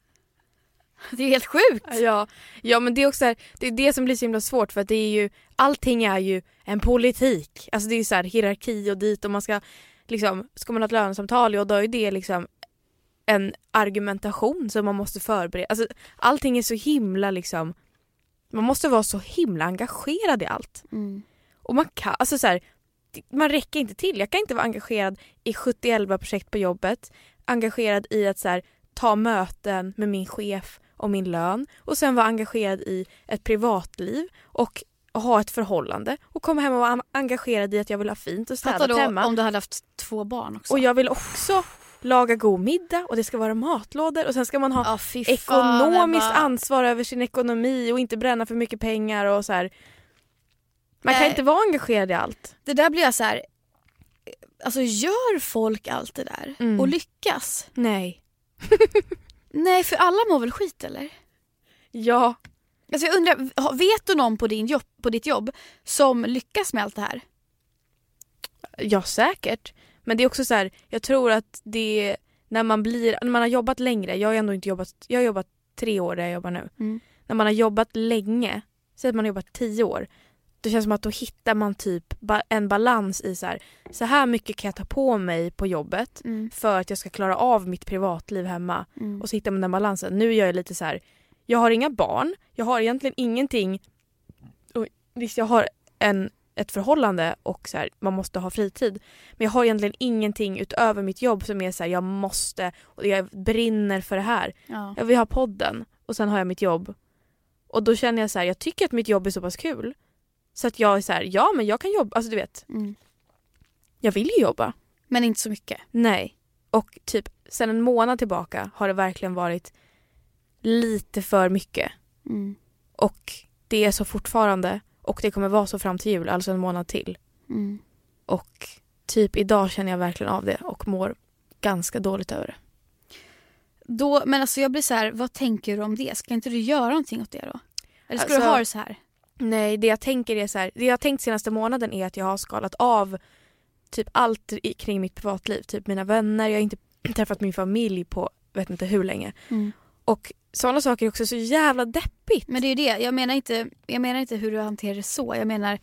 Speaker 1: Det är helt sjukt.
Speaker 2: Ja, ja men det är också så här, det är det som blir så himla svårt för att det är ju allting är ju en politik. Alltså det är ju så här hierarki och dit och man ska liksom, ska man ha ett lönesamtal och då är det liksom en argumentation som man måste förbereda. Alltså allting är så himla liksom man måste vara så himla engagerad i allt.
Speaker 1: Mm.
Speaker 2: Och man kan, alltså så här, man räcker inte till. Jag kan inte vara engagerad i 70 projekt på jobbet, engagerad i att så här, ta möten med min chef om min lön och sen vara engagerad i ett privatliv och ha ett förhållande och komma hem och vara engagerad i att jag vill ha fint och städat
Speaker 1: då
Speaker 2: hemma.
Speaker 1: om du hade haft två barn också.
Speaker 2: Och jag vill också laga god middag och det ska vara matlådor och sen ska man ha
Speaker 1: fan,
Speaker 2: ekonomiskt
Speaker 1: Ebba.
Speaker 2: ansvar över sin ekonomi och inte bränna för mycket pengar och så här. Man kan
Speaker 1: Nej.
Speaker 2: inte vara engagerad i allt.
Speaker 1: Det där blir jag så här. Alltså gör folk allt det där
Speaker 2: Mm.
Speaker 1: och lyckas?
Speaker 2: Nej.
Speaker 1: Nej, för alla mår väl skit eller?
Speaker 2: Ja.
Speaker 1: Alltså jag undrar, vet du någon på, din jobb, på ditt jobb som lyckas med allt det här?
Speaker 2: Ja säkert. Men det är också så här, jag tror att det när man blir, när man har jobbat längre, jag har ändå inte jobbat, jag har jobbat tre år där jag jobbar nu.
Speaker 1: Mm.
Speaker 2: När man har jobbat länge, säg att man har jobbat tio år, det känns som att då hittar man typ en balans i så här, så här mycket kan jag ta på mig på jobbet
Speaker 1: Mm.
Speaker 2: för att jag ska klara av mitt privatliv hemma.
Speaker 1: Mm.
Speaker 2: Och så hittar man den balansen. Nu gör jag lite så här. jag har inga barn, jag har egentligen ingenting. Oj, visst jag har en, ett förhållande och så här, man måste ha fritid. Men jag har egentligen ingenting utöver mitt jobb som är så här, jag måste och jag brinner för det här.
Speaker 1: Ja.
Speaker 2: Jag vill ha podden och sen har jag mitt jobb. Och då känner jag så här, jag tycker att mitt jobb är så pass kul. Så att jag är så här, ja men jag kan jobba, alltså du vet,
Speaker 1: Mm.
Speaker 2: jag vill ju jobba.
Speaker 1: Men inte så mycket.
Speaker 2: Nej. Och typ sen en månad tillbaka har det verkligen varit lite för mycket.
Speaker 1: Mm.
Speaker 2: Och det är så fortfarande och det kommer vara så fram till jul, alltså en månad till.
Speaker 1: Mm.
Speaker 2: Och typ idag känner jag verkligen av det och mår ganska dåligt över det.
Speaker 1: Då, men alltså jag blir så här, vad tänker du om det? Ska inte du göra någonting åt det då? Eller ska
Speaker 2: Alltså-
Speaker 1: du ha det så här?
Speaker 2: Nej, det jag tänker är så här, det jag har tänkt senaste månaden är att jag har skalat av typ allt i, kring mitt privatliv. Typ mina vänner, jag har inte träffat min familj på vet inte hur länge.
Speaker 1: Mm.
Speaker 2: Och sådana saker är också så jävla deppigt.
Speaker 1: Men det är ju det, jag menar, inte, jag menar inte hur du hanterar det så. Jag menar,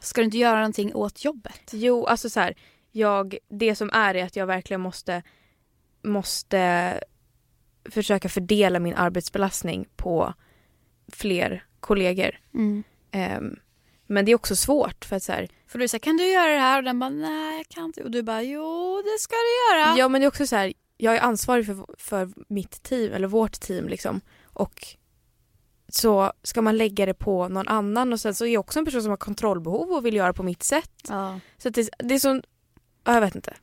Speaker 1: ska du inte göra någonting åt jobbet?
Speaker 2: Jo, alltså så här, jag, det som är är att jag verkligen måste, måste försöka fördela min arbetsbelastning på fler kollegor.
Speaker 1: Mm.
Speaker 2: Ehm, men det är också svårt för att så här,
Speaker 1: För du här, kan du göra det här? Och den bara, nej jag kan inte. Och du bara, jo det ska du göra.
Speaker 2: ja men det är också så här, jag är ansvarig för, för mitt team eller vårt team liksom och så ska man lägga det på någon annan och sen så är jag också en person som har kontrollbehov och vill göra på mitt sätt.
Speaker 1: Ja.
Speaker 2: Så det, det är så, ja, jag vet inte.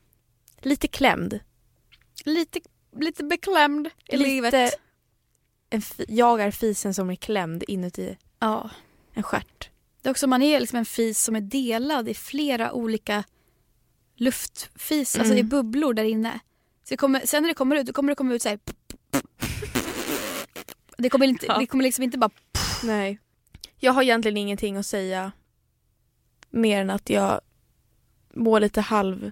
Speaker 2: Lite klämd.
Speaker 1: Lite, lite beklämd i
Speaker 2: Lite-
Speaker 1: livet.
Speaker 2: En jag är fisen som är klämd inuti
Speaker 1: Ja.
Speaker 2: En stjärt.
Speaker 1: Det är också, man är liksom en fis som är delad i flera olika luftfis, alltså i
Speaker 2: Mm.
Speaker 1: bubblor där inne. Så kommer, sen när det kommer ut, då kommer det komma ut så här. Det kommer, inte,
Speaker 2: Ja.
Speaker 1: det kommer liksom inte bara...
Speaker 2: Nej. Jag har egentligen ingenting att säga mer än att jag mår lite halv...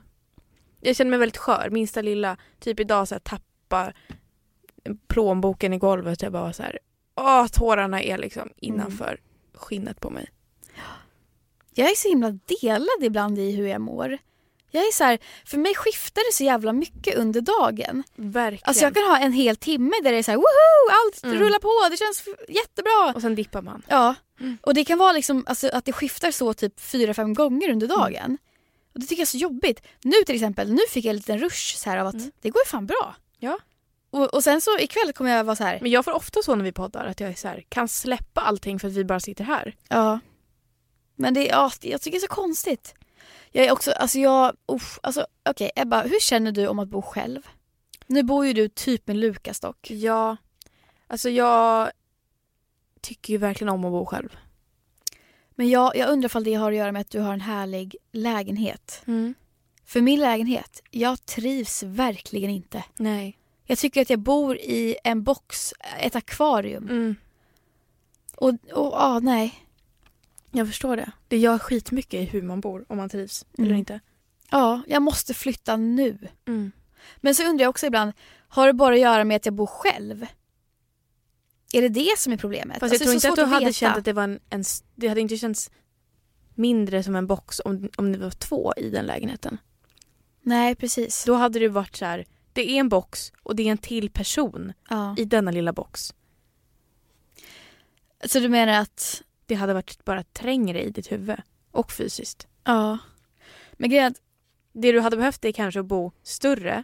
Speaker 2: Jag känner mig väldigt skör. Minsta lilla, typ idag så här, tappar plånboken i golvet. Jag bara så här, åh tårarna är liksom innanför skinnet på mig.
Speaker 1: Jag är så himla delad ibland i hur jag mår. Jag är så här, för mig skiftar det så jävla mycket under dagen.
Speaker 2: Verkligen.
Speaker 1: Alltså jag kan ha en hel timme där det är så här, woho, allt
Speaker 2: Mm.
Speaker 1: rullar på, det känns jättebra.
Speaker 2: Och sen dippar man.
Speaker 1: Ja,
Speaker 2: Mm.
Speaker 1: och det kan vara liksom, alltså, att det skiftar så typ fyra, fem gånger under dagen. Och Det tycker jag är så jobbigt. Nu till exempel, nu fick jag en liten rush så här av att
Speaker 2: Mm.
Speaker 1: det går ju fan bra.
Speaker 2: Ja.
Speaker 1: Och, och sen så ikväll kommer jag vara så här,
Speaker 2: Men jag får ofta så när vi poddar att jag är så här, kan släppa allting för att vi bara sitter här.
Speaker 1: ja. Men det, ja, jag tycker det är så konstigt. Jag är också, alltså jag, uff, alltså okej Ebba, hur känner du om att bo själv? Nu bor ju du typ med Lukas dock.
Speaker 2: Ja, alltså jag tycker ju verkligen om att bo själv.
Speaker 1: Men jag, jag undrar ifall det har att göra med att du har en härlig lägenhet. För min lägenhet, jag trivs verkligen inte.
Speaker 2: Nej.
Speaker 1: Jag tycker att jag bor i en box, ett akvarium.
Speaker 2: Mm.
Speaker 1: Och, och ah, nej.
Speaker 2: Jag förstår det. Det gör skitmycket i hur man bor, om man trivs eller
Speaker 1: Mm.
Speaker 2: inte.
Speaker 1: Ja, jag måste flytta nu.
Speaker 2: Mm.
Speaker 1: Men så undrar jag också ibland, har det bara att göra med att jag bor själv? Är det det som är problemet?
Speaker 2: Fast
Speaker 1: Alltså,
Speaker 2: jag tror
Speaker 1: det är
Speaker 2: inte att du hade känt att det var en, en... Det hade inte känts mindre som en box om, om det var två i den lägenheten.
Speaker 1: Nej, precis.
Speaker 2: Då hade det varit så här, det är en box och det är en till person
Speaker 1: Ja.
Speaker 2: i denna lilla box.
Speaker 1: Så du menar att...
Speaker 2: Det hade varit bara trängre i ditt huvud. Och fysiskt.
Speaker 1: Ja. Men grejen är att
Speaker 2: Det du hade behövt är kanske att bo större.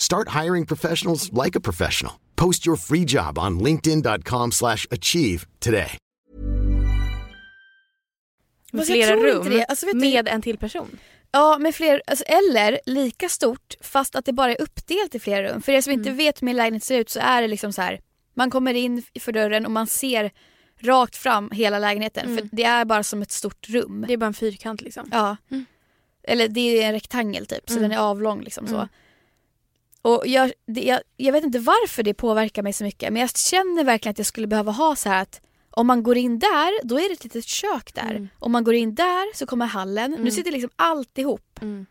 Speaker 3: Start hiring professionals like a professional. Post your free job on linkedin.com/achieve slash achieve today.
Speaker 2: Med flera rum.
Speaker 1: Alltså, vet du-
Speaker 2: med en till person.
Speaker 1: Ja, med fler, alltså, eller lika stort fast att det bara är uppdelat i flera rum. För er som inte vet hur min lägenhet ser ut så är det liksom så här. Man kommer in för dörren och man ser rakt fram hela lägenheten. För det är bara som ett stort rum.
Speaker 2: Det är bara en fyrkant liksom.
Speaker 1: Ja. Eller det är en rektangel typ, så
Speaker 2: Mm.
Speaker 1: den är avlång liksom så.
Speaker 2: Mm.
Speaker 1: Och jag, det, jag, jag vet inte varför det påverkar mig så mycket men jag känner verkligen att jag skulle behöva ha så här att om man går in där, då är det ett litet kök där.
Speaker 2: Mm.
Speaker 1: Om man går in där så kommer hallen. Nu sitter liksom allt ihop.
Speaker 2: Mm.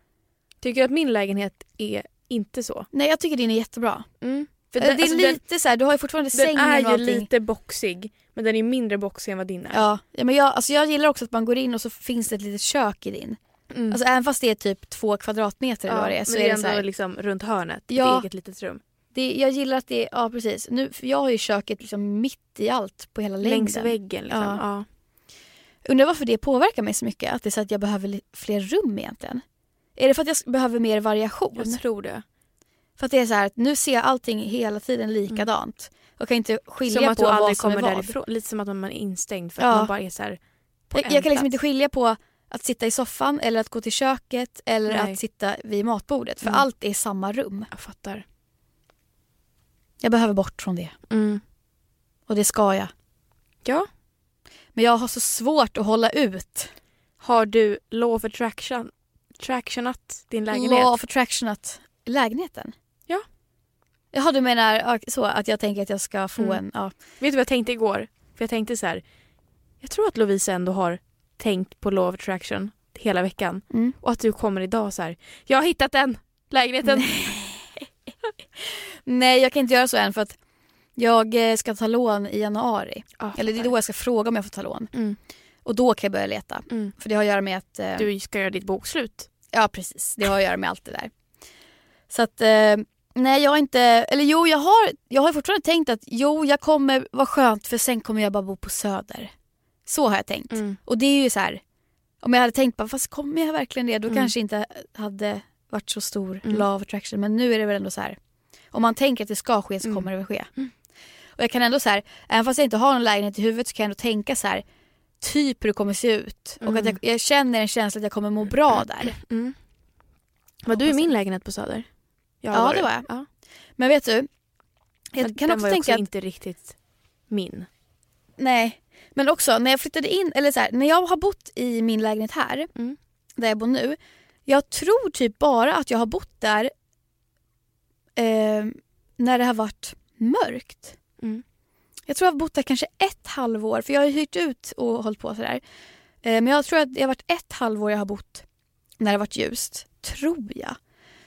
Speaker 2: Tycker du att min lägenhet är inte så?
Speaker 1: Nej jag tycker din är jättebra.
Speaker 2: Mm. För
Speaker 1: det är
Speaker 2: alltså,
Speaker 1: lite så här, du har ju fortfarande
Speaker 2: den,
Speaker 1: sängen
Speaker 2: den är
Speaker 1: och
Speaker 2: ju
Speaker 1: allting.
Speaker 2: lite boxig men den är mindre boxig än vad din är.
Speaker 1: Ja, ja men jag, alltså jag gillar också att man går in och så finns det ett litet kök i din.
Speaker 2: Mm.
Speaker 1: Alltså även fast det är typ två kvadratmeter eller vad det är så
Speaker 2: men
Speaker 1: är det
Speaker 2: ändå
Speaker 1: här,
Speaker 2: liksom runt hörnet.
Speaker 1: Ja.
Speaker 2: Ett eget litet rum.
Speaker 1: det, Jag gillar att det är, ja precis. Nu, jag har ju köket liksom mitt i allt på hela längden.
Speaker 2: Längs väggen liksom.
Speaker 1: Ja.
Speaker 2: Ja.
Speaker 1: Undrar varför det påverkar mig så mycket. Att det är så att jag behöver fler rum egentligen. Är det för att jag behöver mer variation?
Speaker 2: Jag tror det.
Speaker 1: För att det är så här att nu ser jag allting hela tiden likadant. Och kan inte skilja
Speaker 2: Som att
Speaker 1: på
Speaker 2: du aldrig
Speaker 1: vad som är
Speaker 2: kommer
Speaker 1: vad.
Speaker 2: därifrån. Lite som att man är instängd för
Speaker 1: Ja.
Speaker 2: att man bara är så här
Speaker 1: Jag, jag kan liksom inte skilja på att sitta i soffan eller att gå till köket eller
Speaker 2: Nej.
Speaker 1: att sitta vid matbordet. För
Speaker 2: Mm.
Speaker 1: allt är samma rum.
Speaker 2: Jag fattar.
Speaker 1: Jag behöver bort från det.
Speaker 2: Mm.
Speaker 1: Och det ska jag.
Speaker 2: Ja.
Speaker 1: Men jag har så svårt att hålla ut.
Speaker 2: Har du law of attraction, attractionat din lägenhet?
Speaker 1: Law of attraction att lägenheten.
Speaker 2: Ja.
Speaker 1: Jaha du menar så att jag tänker att jag ska få
Speaker 2: Mm.
Speaker 1: en, ja.
Speaker 2: Vet du vad jag tänkte igår? För jag tänkte så här. Jag tror att Lovisa ändå har tänkt på law of attraction hela veckan.
Speaker 1: Mm.
Speaker 2: Och att du kommer idag så här. Jag har hittat den! Lägenheten!
Speaker 1: Nej jag kan inte göra så än för att jag eh, ska ta lån i januari.
Speaker 2: Ja,
Speaker 1: Eller det är då jag ska fråga om jag får ta lån.
Speaker 2: Mm.
Speaker 1: Och då kan jag börja leta.
Speaker 2: Mm.
Speaker 1: För det har att göra med att... Eh,
Speaker 2: Du ska göra ditt bokslut.
Speaker 1: Ja precis, det har att göra med allt det där. Så att, eh, nej jag har inte, eller jo jag har, jag har fortfarande tänkt att jo jag kommer vara skönt för sen kommer jag bara bo på Söder. Så har jag tänkt.
Speaker 2: Mm.
Speaker 1: Och det är ju så här. om jag hade tänkt bara fast kommer jag verkligen det? Då
Speaker 2: Mm.
Speaker 1: kanske inte hade varit så stor
Speaker 2: Mm.
Speaker 1: of attraction. Men nu är det väl ändå så här. om man tänker att det ska ske så
Speaker 2: Mm.
Speaker 1: kommer det väl ske.
Speaker 2: Mm.
Speaker 1: Och jag kan ändå så här, även fast jag inte har någon lägenhet i huvudet så kan jag ändå tänka så här typ hur det kommer se ut. Och att jag,
Speaker 2: Mm.
Speaker 1: jag känner en känsla att jag kommer må bra där.
Speaker 2: Var du i min lägenhet på Söder? Jag
Speaker 1: Ja, det var jag.
Speaker 2: Ja.
Speaker 1: Men vet du? Jag
Speaker 2: Men
Speaker 1: kan
Speaker 2: den
Speaker 1: också
Speaker 2: var
Speaker 1: tänka
Speaker 2: också
Speaker 1: att,
Speaker 2: inte riktigt min.
Speaker 1: nej. Men också när jag flyttade in, eller så här, när jag har bott i min lägenhet här,
Speaker 2: Mm.
Speaker 1: där jag bor nu. Jag tror typ bara att jag har bott där eh, när det har varit mörkt.
Speaker 2: Mm.
Speaker 1: Jag tror jag har bott där kanske ett halvår, för jag har hyrt ut och hållit på sådär. Eh, men jag tror att det har varit ett halvår jag har bott när det har varit ljust. Tror jag.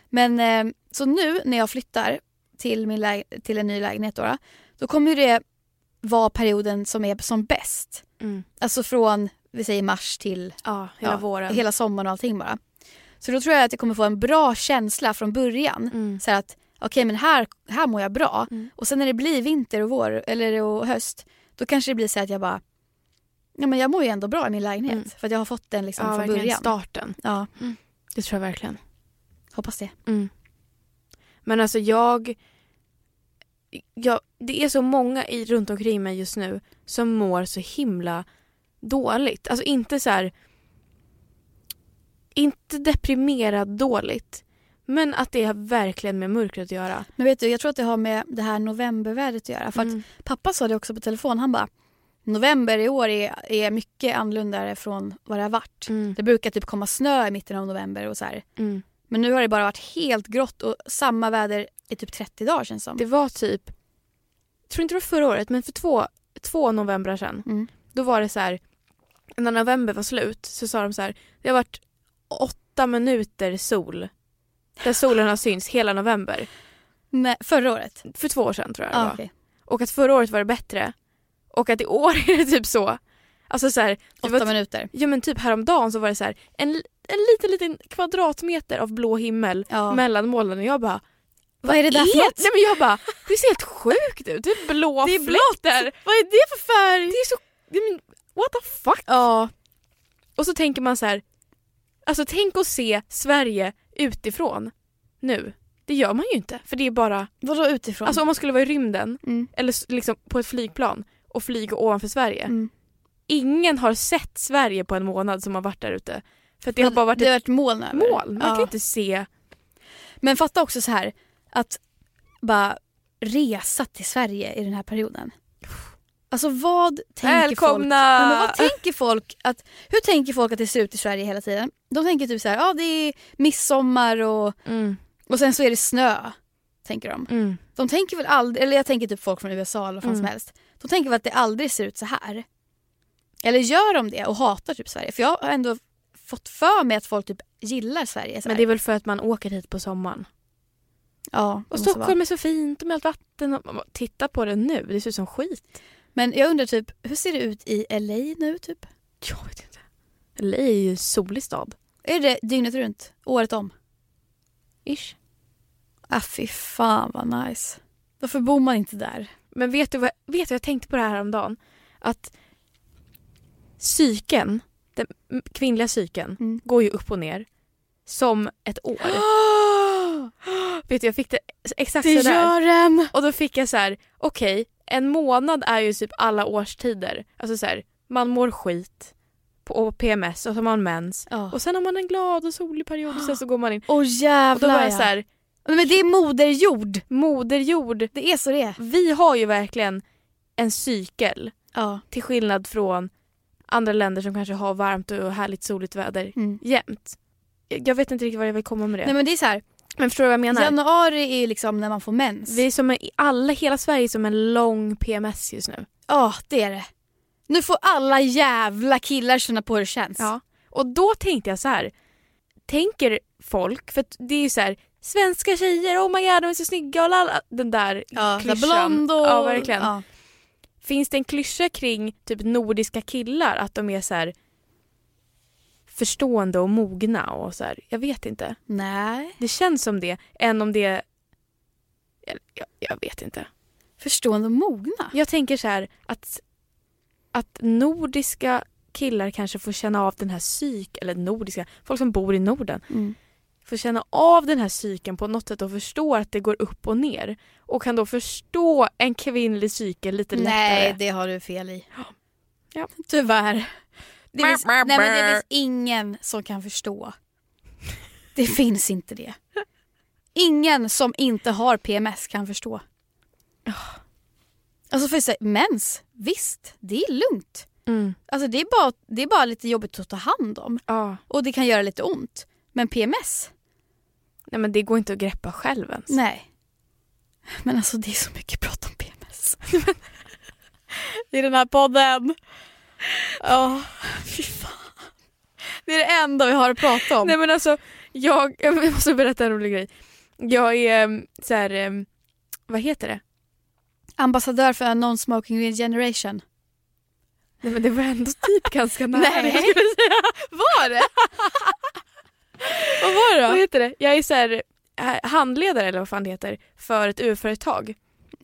Speaker 1: Men eh, så nu när jag flyttar till, min till en ny lägenhet då, då, kommer det vara perioden som är som bäst.
Speaker 2: Mm.
Speaker 1: Alltså från, vi säger mars till
Speaker 2: Ja, hela
Speaker 1: ja,
Speaker 2: våren.
Speaker 1: hela sommaren och allting bara. Så då tror jag att jag kommer få en bra känsla från början.
Speaker 2: Mm.
Speaker 1: Så att okej men här, här mår jag bra.
Speaker 2: Mm.
Speaker 1: Och sen när det blir vinter och vår eller och höst då kanske det blir så att jag bara Ja men jag mår ju ändå bra i min lägenhet
Speaker 2: Mm.
Speaker 1: för att jag har fått den liksom
Speaker 2: ja,
Speaker 1: från början.
Speaker 2: starten.
Speaker 1: Ja,
Speaker 2: Det tror jag verkligen.
Speaker 1: hoppas det.
Speaker 2: Mm. Men alltså jag, jag... Det är så många i, runt omkring mig just nu som mår så himla dåligt. Alltså inte så här... Inte deprimerad dåligt. Men att det har verkligen med mörkret att göra.
Speaker 1: Men vet du, jag tror att det har med det här novembervädret att göra. För att
Speaker 2: Mm.
Speaker 1: pappa sa det också på telefon. Han bara November i år är, är mycket annorlunda från vad det har varit.
Speaker 2: Mm.
Speaker 1: Det brukar typ komma snö i mitten av november och så här.
Speaker 2: Mm.
Speaker 1: Men nu har det bara varit helt grått och samma väder i typ 30 dagar känns som.
Speaker 2: Det var typ, jag tror inte det var förra året, men för två, två november sedan.
Speaker 1: Mm.
Speaker 2: Då var det så här, när november var slut så sa de så här, det har varit åtta minuter sol. Där solen har synts hela november.
Speaker 1: Nej, förra året?
Speaker 2: För två år sedan tror jag det
Speaker 1: Ah,
Speaker 2: var.
Speaker 1: okej.
Speaker 2: Och att förra året var det bättre. Och att i år är det typ så. Alltså så här,
Speaker 1: Åtta
Speaker 2: var,
Speaker 1: minuter.
Speaker 2: ja men typ häromdagen så var det så här, en, en liten liten kvadratmeter av blå himmel
Speaker 1: Ja.
Speaker 2: mellan molnen och jag bara
Speaker 1: Vad är det där för något?
Speaker 2: Nej men jag bara, det ser helt sjukt ut. Det är blå
Speaker 1: Det är
Speaker 2: där.
Speaker 1: Vad är det för färg?
Speaker 2: Det är så, men, what the fuck?
Speaker 1: Ja.
Speaker 2: Och så tänker man så här, alltså tänk att se Sverige utifrån nu. Det gör man ju inte för det är bara,
Speaker 1: Vadå utifrån?
Speaker 2: alltså om man skulle vara i rymden
Speaker 1: mm.
Speaker 2: eller liksom på ett flygplan och flyga ovanför Sverige.
Speaker 1: Mm.
Speaker 2: Ingen har sett Sverige på en månad som har varit där ute. För att det har bara varit
Speaker 1: det har
Speaker 2: ett
Speaker 1: varit moln över.
Speaker 2: mål. Man
Speaker 1: Ja.
Speaker 2: kan inte se.
Speaker 1: Men fatta också så här att bara resa till Sverige i den här perioden. Alltså vad tänker
Speaker 2: Välkomna!
Speaker 1: folk? Men vad tänker folk att, hur tänker folk att det ser ut i Sverige hela tiden? De tänker typ så här, ja det är midsommar och,
Speaker 2: Mm,
Speaker 1: och sen så är det snö. Tänker de.
Speaker 2: mm.
Speaker 1: De tänker väl aldrig, eller jag tänker typ folk från USA eller vad fan som
Speaker 2: Mm.
Speaker 1: helst. De tänker väl att det aldrig ser ut så här. Eller gör de det och hatar typ Sverige? För jag har ändå fått för mig att folk typ gillar Sverige. Så
Speaker 2: Men det är väl för att man åker hit på sommaren.
Speaker 1: ja,
Speaker 2: Och Stockholm
Speaker 1: vara.
Speaker 2: är så fint och med allt vatten. Och, titta på det nu, det ser ut som skit.
Speaker 1: Men jag undrar typ, hur ser det ut i LA nu typ?
Speaker 2: Jag vet inte. LA är ju en solig stad.
Speaker 1: Är det dygnet runt? Året om?
Speaker 2: Ish.
Speaker 1: Ah fy fan vad nice. Varför bor man inte där?
Speaker 2: Men vet du vad vet du, jag tänkte på det här häromdagen? Att cykeln, den kvinnliga cykeln,
Speaker 1: Mm.
Speaker 2: går ju upp och ner. Som ett år. vet du, jag fick det exakt
Speaker 1: Det
Speaker 2: sådär.
Speaker 1: gör den!
Speaker 2: Och då fick jag så här: okej, en månad är ju typ alla årstider. Alltså så här, man mår skit på och PMS och så har man mens.
Speaker 1: Ja.
Speaker 2: Och sen har man en glad och solig period och sen så går man in.
Speaker 1: Åh
Speaker 2: Och
Speaker 1: jävlar
Speaker 2: då var jag
Speaker 1: ja.
Speaker 2: så här,
Speaker 1: Men det är moderjord.
Speaker 2: moder jord.
Speaker 1: Det är så det är.
Speaker 2: Vi har ju verkligen en cykel
Speaker 1: Ja.
Speaker 2: till skillnad från andra länder som kanske har varmt och härligt soligt väder
Speaker 1: Mm.
Speaker 2: jämt. Jag vet inte riktigt vad jag vill komma med det.
Speaker 1: Nej men det är så här.
Speaker 2: men förstår du vad jag menar?
Speaker 1: januari är liksom när man får mens.
Speaker 2: Vi är som en, alla, hela Sverige är som en lång PMS just nu.
Speaker 1: Ja det är det. Nu får alla jävla killar känna på hur det känns.
Speaker 2: Ja. Och då tänkte jag så här. Tänker folk, för det är ju så här svenska tjejer, oh my god de är så snygga och lalla, den där
Speaker 1: Ja,
Speaker 2: klyschan.
Speaker 1: blond och...
Speaker 2: Ja verkligen.
Speaker 1: Ja.
Speaker 2: Finns det en klyscha kring typ nordiska killar att de är så här förstående och mogna och så här, jag vet inte.
Speaker 1: Nej.
Speaker 2: Det känns som det, än om det jag, jag, jag vet inte.
Speaker 1: Förstående och mogna.
Speaker 2: Jag tänker så här att, att nordiska killar kanske får känna av den här psyk, eller nordiska, folk som bor i Norden
Speaker 1: Mm.
Speaker 2: Får känna av den här psyken på något sätt och förstå att det går upp och ner. Och kan då förstå en kvinnlig psyke lite
Speaker 1: Nej
Speaker 2: lättare.
Speaker 1: det har du fel i.
Speaker 2: Ja.
Speaker 1: Tyvärr. Det finns, nej men det finns ingen som kan förstå. Det finns inte det. Ingen som inte har PMS kan förstå. Alltså för sig, mens, visst det är lugnt.
Speaker 2: Mm.
Speaker 1: Alltså det är, bara, det är bara lite jobbigt att ta hand om.
Speaker 2: Ja.
Speaker 1: Och det kan göra lite ont. Men PMS,
Speaker 2: Nej men det går inte att greppa själv ens.
Speaker 1: nej. Men alltså det är så mycket prat om PMS. I den här podden. Ja, fy fan. Det är det enda vi har att prata om.
Speaker 2: Nej men alltså, jag, jag måste berätta en rolig grej. Jag är um, så här, um, vad heter det?
Speaker 1: Ambassadör för non-smoking generation.
Speaker 2: Nej men det var ändå typ ganska nära
Speaker 1: Nej. Var det? Vad var det
Speaker 2: Vad
Speaker 1: då?
Speaker 2: heter det? Jag är så här, eh, handledare eller vad fan det heter för ett UF-företag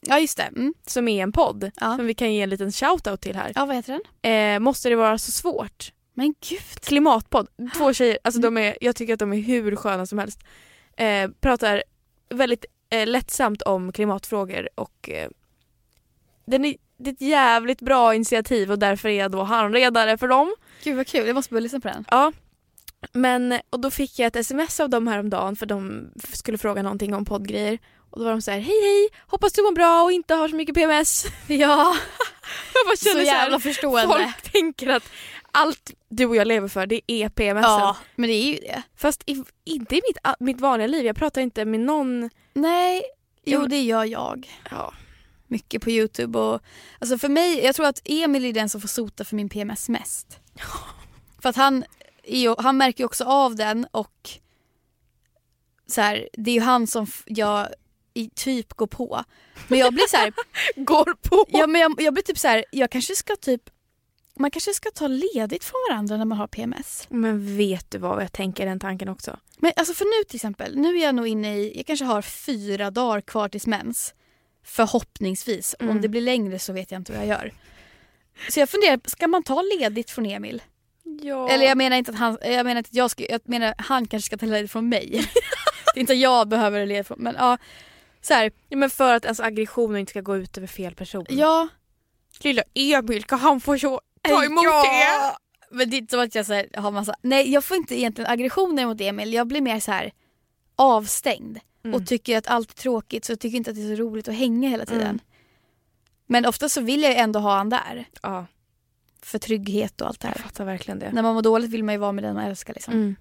Speaker 1: Ja just det. Mm.
Speaker 2: som är en podd
Speaker 1: Ja.
Speaker 2: som vi kan ge en liten shoutout till här.
Speaker 1: ja, vad heter den?
Speaker 2: Eh, måste det vara så svårt?
Speaker 1: Men gud.
Speaker 2: Klimatpodd. Två tjejer, alltså de är, jag tycker att de är hur sköna som helst. Eh, pratar väldigt eh, lättsamt om klimatfrågor och eh, den är, det är ett jävligt bra initiativ och därför är jag då handledare för dem.
Speaker 1: Gud vad kul, jag måste börja lyssna på den.
Speaker 2: Ja. Men, och då fick jag ett sms av dem häromdagen för de skulle fråga någonting om poddgrejer. Och då var de så här, hej hej, hoppas du mår bra och inte har så mycket PMS.
Speaker 1: Ja,
Speaker 2: Jag bara
Speaker 1: så
Speaker 2: känner så här,
Speaker 1: jävla förstående.
Speaker 2: folk tänker att allt du och jag lever för det är PMS.
Speaker 1: Ja, men det är ju det.
Speaker 2: Fast i, inte i mitt, mitt vanliga liv, jag pratar inte med någon.
Speaker 1: Nej, jo det gör jag.
Speaker 2: Ja.
Speaker 1: Mycket på Youtube och alltså för mig, jag tror att Emil är den som får sota för min PMS mest. För att han, han märker ju också av den och så här, det är ju han som jag i typ går på. Men jag blir så här,
Speaker 2: Går på.
Speaker 1: ja, men jag, jag blir typ så här, jag kanske ska typ man kanske ska ta ledigt från varandra när man har PMS.
Speaker 2: Men vet du vad jag tänker den tanken också?
Speaker 1: Men alltså för nu till exempel, nu är jag nog inne i, jag kanske har fyra dagar kvar tills mens. Förhoppningsvis. Om
Speaker 2: Mm.
Speaker 1: det blir längre så vet jag inte vad jag gör. Så jag funderar, ska man ta ledigt från Emil?
Speaker 2: Ja.
Speaker 1: Eller jag menar inte att han, jag menar att jag ska, jag menar han kanske ska ta ledigt från mig. det är inte jag behöver ledigt från, men ja. Så här,
Speaker 2: ja, men för att ens aggressioner inte ska gå ut över fel person.
Speaker 1: ja.
Speaker 2: Lilla Emil, kan han få så, ta emot
Speaker 1: ja.
Speaker 2: det?
Speaker 1: Men det är inte som att jag så här, har massa, nej jag får inte egentligen aggressioner mot Emil, jag blir mer så här avstängd.
Speaker 2: Mm.
Speaker 1: och tycker att allt är tråkigt så jag tycker inte att det är så roligt att hänga hela tiden.
Speaker 2: Mm.
Speaker 1: Men ofta så vill jag ju ändå ha han där.
Speaker 2: Ja,
Speaker 1: För trygghet och allt det
Speaker 2: jag
Speaker 1: här.
Speaker 2: fattar verkligen det.
Speaker 1: När man mår dåligt vill man ju vara med den man älskar. Liksom.
Speaker 2: Mm.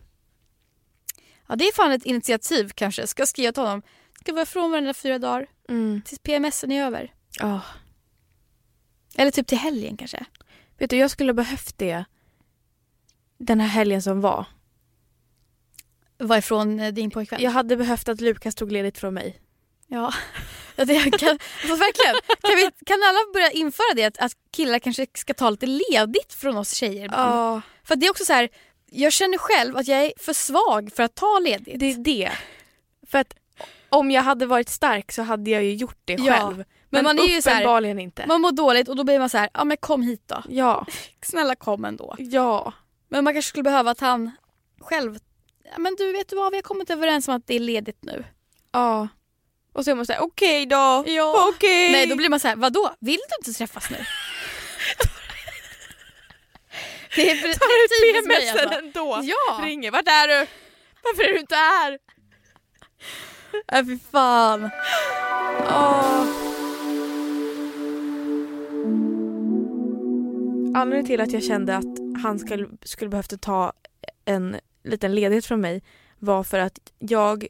Speaker 1: Ja, det är fan ett initiativ kanske. Ska jag skriva till honom. Ska vara ifrån varandra fyra dagar
Speaker 2: Mm.
Speaker 1: tills PMSen är över.
Speaker 2: Ja.
Speaker 1: Eller typ till helgen kanske.
Speaker 2: Vet du, jag skulle ha behövt det den här helgen som var.
Speaker 1: Vara ifrån eh, din pojkvän.
Speaker 2: Jag hade behövt att Lukas tog ledigt från mig.
Speaker 1: Ja. Ja, kan, alltså verkligen. Kan, vi, kan alla börja införa det att, att killar kanske ska ta lite ledigt från oss tjejer?
Speaker 2: Ja,
Speaker 1: För det är också så här, jag känner själv att jag är för svag för att ta ledigt.
Speaker 2: det är det. För att om jag hade varit stark så hade jag ju gjort det
Speaker 1: Ja,
Speaker 2: själv.
Speaker 1: men
Speaker 2: Men,
Speaker 1: man är ju så här-
Speaker 2: inte.
Speaker 1: Man mår dåligt och då blir man så här, ja men kom hit då.
Speaker 2: Ja,
Speaker 1: Snälla kom ändå.
Speaker 2: ja.
Speaker 1: Men man kanske skulle behöva att han själv, ja men du vet du vad, vi har kommit överens om att det är ledigt nu.
Speaker 2: Ja. Och så är man såhär, okej då,
Speaker 1: Ja.
Speaker 2: okej.
Speaker 1: Nej då blir man så här, vadå, vill du inte träffas nu? det är
Speaker 2: Tar du PMSen
Speaker 1: alltså.
Speaker 2: ändå?
Speaker 1: Ja,
Speaker 2: Ringer, vart är du? Varför är du inte här?
Speaker 1: äh, fy fan.
Speaker 2: Åh. Anledningen till att jag kände att han skulle, skulle behövt ta en liten ledighet från mig var för att jag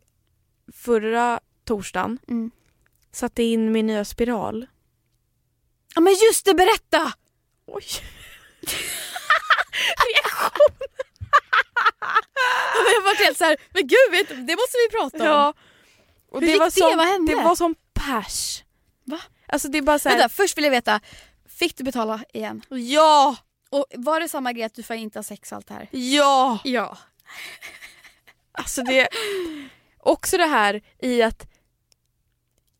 Speaker 2: förra torsdagen
Speaker 1: Mm.
Speaker 2: satte in min nya spiral.
Speaker 1: Ja men just det, berätta!
Speaker 2: Oj. Reaktion!
Speaker 1: Jag var helt så här, men gud vet, det måste vi prata om.
Speaker 2: Ja. Och
Speaker 1: Hur
Speaker 2: det
Speaker 1: gick
Speaker 2: var
Speaker 1: det?
Speaker 2: som,
Speaker 1: Vad hände?
Speaker 2: Det var som pers.
Speaker 1: Va?
Speaker 2: Alltså det är bara så här,
Speaker 1: Vänta, först vill jag veta, fick du betala igen?
Speaker 2: Ja!
Speaker 1: Och var det samma grej att du får inte ha sex och allt det här?
Speaker 2: Ja!
Speaker 1: Ja.
Speaker 2: Alltså det... Också det här i att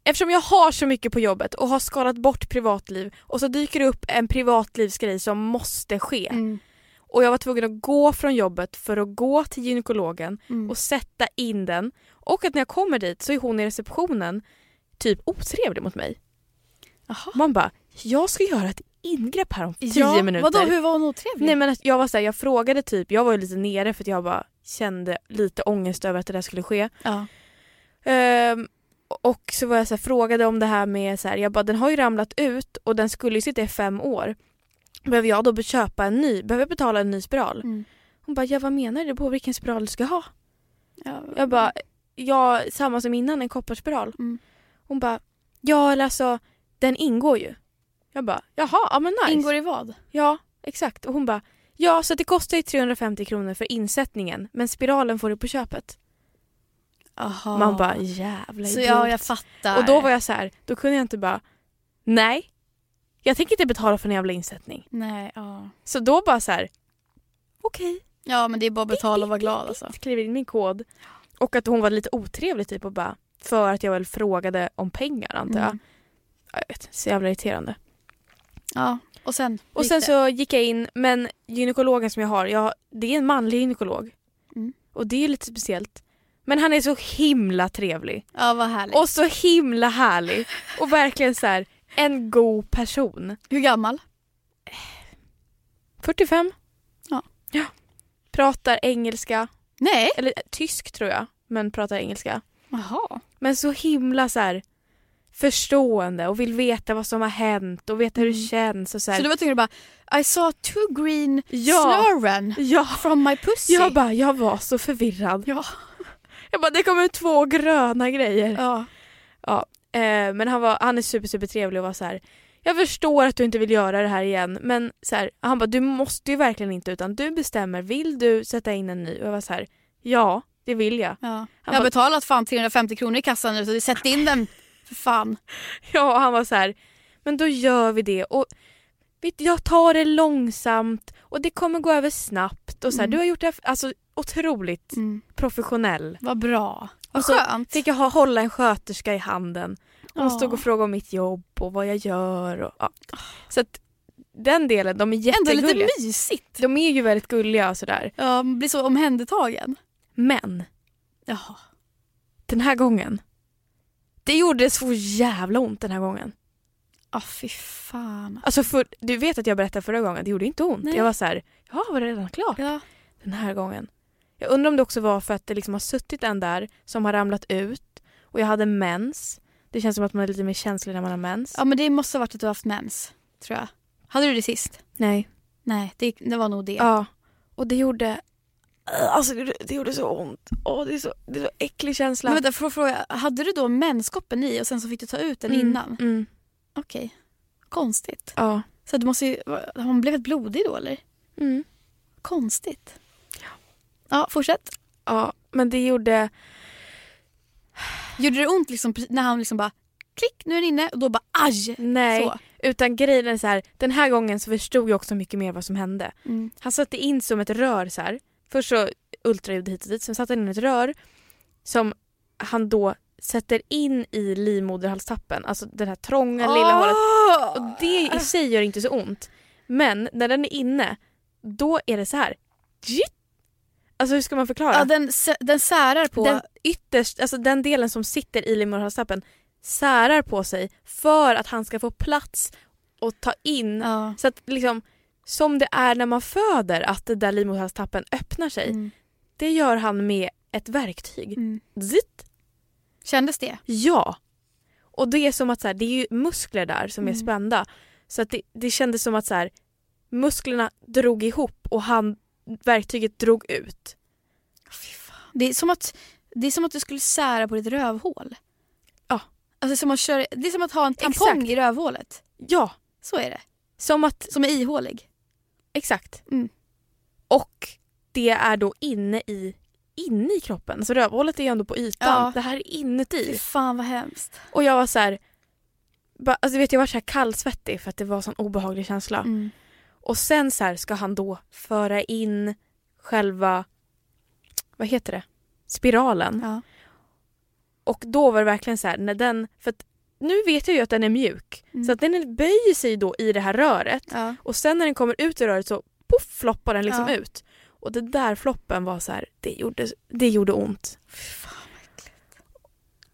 Speaker 2: Eftersom jag har så mycket på jobbet och har skalat bort privatliv och så dyker det upp en privatlivsgrej som måste ske.
Speaker 1: Mm.
Speaker 2: Och jag var tvungen att gå från jobbet för att gå till gynekologen
Speaker 1: Mm.
Speaker 2: och sätta in den. Och att när jag kommer dit så är hon i receptionen typ otrevlig mot mig.
Speaker 1: Jaha.
Speaker 2: Man bara, jag ska göra ett ingrepp här om tio minuter.
Speaker 1: Vadå, hur var hon otrevlig?
Speaker 2: Nej men jag var så här, jag frågade typ, jag var ju lite nere för att jag bara kände lite ångest över att det där skulle ske.
Speaker 1: Ja.
Speaker 2: Ehm, och så var jag så här, frågade om det här med så här, jag bara den har ju ramlat ut och den skulle ju sitta i fem år. Behöver jag då köpa en ny, behöver jag betala en ny spiral?
Speaker 1: Mm.
Speaker 2: Hon bara, ja vad menar du? På vilken spiral du ska ha?
Speaker 1: Ja.
Speaker 2: Jag bara, ja samma som innan, en kopparspiral.
Speaker 1: Mm.
Speaker 2: Hon bara, ja eller alltså den ingår ju. Jag bara, jaha, ja men nice.
Speaker 1: Ingår i vad?
Speaker 2: Ja, exakt. Och hon bara, ja så det kostar ju 350 kronor för insättningen men spiralen får du på köpet.
Speaker 1: Aha.
Speaker 2: Man bara, jävla
Speaker 1: Så
Speaker 2: idiot.
Speaker 1: ja, jag fattar.
Speaker 2: Och då var jag så här, då kunde jag inte bara, nej. Jag tänker inte betala för en jävla insättning.
Speaker 1: Nej, ja.
Speaker 2: Så då bara så här, okej.
Speaker 1: Ja men det är bara att betala och vara glad alltså.
Speaker 2: Skriver in min kod. Och att hon var lite otrevlig typ och bara, för att jag väl frågade om pengar antar jag.
Speaker 1: Mm.
Speaker 2: jag vet, så jävla irriterande.
Speaker 1: Ja, och sen?
Speaker 2: Och sen
Speaker 1: det?
Speaker 2: så gick jag in, men gynekologen som jag har, jag, det är en manlig gynekolog.
Speaker 1: Mm.
Speaker 2: Och det är lite speciellt. Men han är så himla trevlig.
Speaker 1: Ja vad härligt.
Speaker 2: Och så himla härlig. Och verkligen så här, en god person.
Speaker 1: Hur gammal?
Speaker 2: 45.
Speaker 1: Ja.
Speaker 2: ja. Pratar engelska,
Speaker 1: Nej.
Speaker 2: eller eh, tysk tror jag, men pratar engelska.
Speaker 1: Jaha.
Speaker 2: Men så himla så här förstående och vill veta vad som har hänt och veta hur det
Speaker 1: Mm.
Speaker 2: känns. Och så här.
Speaker 1: Så du var tvungen att bara I saw two green
Speaker 2: Ja.
Speaker 1: snören
Speaker 2: ja,
Speaker 1: from my pussy.
Speaker 2: jag, bara, jag var så förvirrad.
Speaker 1: ja.
Speaker 2: Jag bara, det kommer två gröna grejer.
Speaker 1: ja.
Speaker 2: Ja, eh, men han, var, han är super, super trevlig och var så här. Jag förstår att du inte vill göra det här igen men så här, han bara du måste ju verkligen inte utan du bestämmer. Vill du sätta in en ny? Och jag var så här, ja det vill jag.
Speaker 1: ja.
Speaker 2: Han
Speaker 1: Jag har
Speaker 2: bara-
Speaker 1: betalat fan 350 kronor i kassan nu så sätt in den för fan.
Speaker 2: Ja och han var så här, men då gör vi det och jag tar det långsamt och det kommer gå över snabbt och så här,
Speaker 1: Mm.
Speaker 2: du har gjort det alltså otroligt
Speaker 1: Mm.
Speaker 2: professionell.
Speaker 1: Vad bra. Vad
Speaker 2: Och så
Speaker 1: skönt.
Speaker 2: Fick jag ha, hålla en sköterska i handen. Hon
Speaker 1: Ja.
Speaker 2: stod och frågade om mitt jobb och vad jag gör. Och, ja. Så att den delen, de är
Speaker 1: Ändå
Speaker 2: jättegulliga.
Speaker 1: lite mysigt.
Speaker 2: De är ju väldigt gulliga och sådär.
Speaker 1: Ja, man blir så omhändertagen.
Speaker 2: Men
Speaker 1: Jaha.
Speaker 2: den här gången, det gjorde så jävla ont den här gången.
Speaker 1: Ah, fy fan.
Speaker 2: Alltså för, du vet att jag berättade förra gången, det gjorde inte ont.
Speaker 1: Nej.
Speaker 2: Jag var så här, ja var det redan klart?
Speaker 1: Ja.
Speaker 2: Den här gången. Jag undrar om det också var för att det liksom har suttit en där som har ramlat ut och jag hade mens. Det känns som att man är lite mer känslig när man har mens.
Speaker 1: ja, men det måste ha varit att du har haft mens. Tror jag. Hade du det sist?
Speaker 2: Nej.
Speaker 1: Nej, det, det var nog det.
Speaker 2: Ja. Och det gjorde... Alltså det, det gjorde så ont. Åh, det, är så, det är så äcklig känsla.
Speaker 1: Men vänta, får jag fråga, hade du då menskoppen i och sen så fick du ta ut den
Speaker 2: Mm,
Speaker 1: innan?
Speaker 2: Mm.
Speaker 1: Okej. Konstigt.
Speaker 2: Ja.
Speaker 1: Så du måste ju, har hon blivit blodig då eller?
Speaker 2: Mm.
Speaker 1: Konstigt. Ja. Fortsätt.
Speaker 2: ja, men det gjorde...
Speaker 1: Gjorde det ont liksom när han liksom bara klick, nu är den inne och då bara aj!
Speaker 2: Nej.
Speaker 1: Så.
Speaker 2: Utan grejen är så här, den här gången så förstod jag också mycket mer vad som hände.
Speaker 1: Mm.
Speaker 2: Han satte in som ett rör så här. Först så ultraljud hit och dit, sen satte han in ett rör som han då sätter in i livmoderhalstappen, alltså den här trånga lilla hålet. Och det i sig gör inte så ont. Men när den är inne, då är det så här. Jitt! Alltså hur ska man förklara?
Speaker 1: Ja, den, den särar på...
Speaker 2: den ytterst, alltså den delen som sitter i livmoderhalstappen särar på sig för att han ska få plats och ta in.
Speaker 1: ja.
Speaker 2: Så att liksom, som det är när man föder, att det där livmoderhalstappen öppnar sig.
Speaker 1: Mm.
Speaker 2: Det gör han med ett verktyg.
Speaker 1: Mm.
Speaker 2: Zitt!
Speaker 1: Kändes det?
Speaker 2: Ja! Och det är som att så här, det är ju muskler där som är
Speaker 1: Mm.
Speaker 2: spända. Så att det, det kändes som att så här, musklerna drog ihop och han, verktyget drog ut.
Speaker 1: Det, är som att, det är som att du skulle sära på ditt rövhål.
Speaker 2: Ja.
Speaker 1: Alltså som att köra, det är som att ha en tampong
Speaker 2: Exakt.
Speaker 1: i rövhålet.
Speaker 2: Ja,
Speaker 1: Så är det.
Speaker 2: som att
Speaker 1: Som är ihålig.
Speaker 2: Exakt.
Speaker 1: Mm.
Speaker 2: Och det är då inne i, inne i kroppen. Så rövhålet är ju ändå på ytan.
Speaker 1: Ja.
Speaker 2: Det här är
Speaker 1: Fy
Speaker 2: inuti.
Speaker 1: fan vad hemskt.
Speaker 2: Och jag var så här, bara, alltså vet jag var så här kallsvettig för att det var en sån obehaglig känsla.
Speaker 1: Mm.
Speaker 2: Och sen så här ska han då föra in själva, vad heter det, spiralen.
Speaker 1: Ja.
Speaker 2: Och då var det verkligen så här, när den, för att nu vet jag ju att den är mjuk.
Speaker 1: Mm.
Speaker 2: Så att den böjer sig då i det här röret.
Speaker 1: Ja.
Speaker 2: Och sen när den kommer ut ur röret så poff floppar den liksom
Speaker 1: Ja.
Speaker 2: ut. Och det där floppen var så här, det gjorde, det gjorde ont.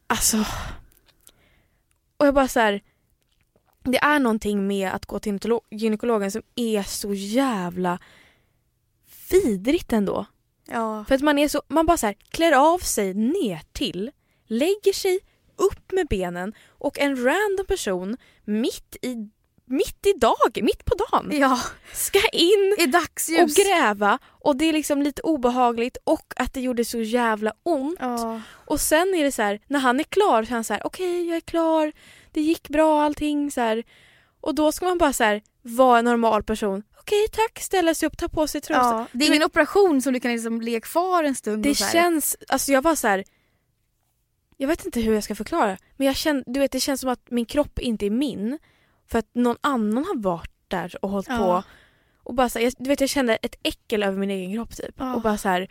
Speaker 2: Alltså. Och jag bara så här. Det är någonting med att gå till gynekolo- gynekologen som är så jävla vidrigt ändå.
Speaker 1: Ja.
Speaker 2: För att man är så, man bara så här, klär av sig ner till, lägger sig upp med benen och en random person mitt i, mitt i dag, mitt på dagen
Speaker 1: ja.
Speaker 2: ska in
Speaker 1: I
Speaker 2: och
Speaker 1: dagsljus.
Speaker 2: gräva och det är liksom lite obehagligt och att det gjorde så jävla ont.
Speaker 1: Ja.
Speaker 2: Och sen är det så här, när han är klar så är han så här, okej jag är klar, det gick bra allting så här. Och då ska man bara så här, vara en normal person. Okej tack, ställa sig upp, ta på sig trosan.
Speaker 1: Ja. Det är ingen operation som du kan liksom ligga kvar en stund
Speaker 2: Det känns, alltså jag var så här. Jag vet inte hur jag ska förklara. Men jag känner, du vet det känns som att min kropp inte är min. För att någon annan har varit där och hållit
Speaker 1: Ja.
Speaker 2: på. Och bara så här, jag, du vet jag kände ett äckel över min egen kropp typ.
Speaker 1: Ja.
Speaker 2: Och bara så här.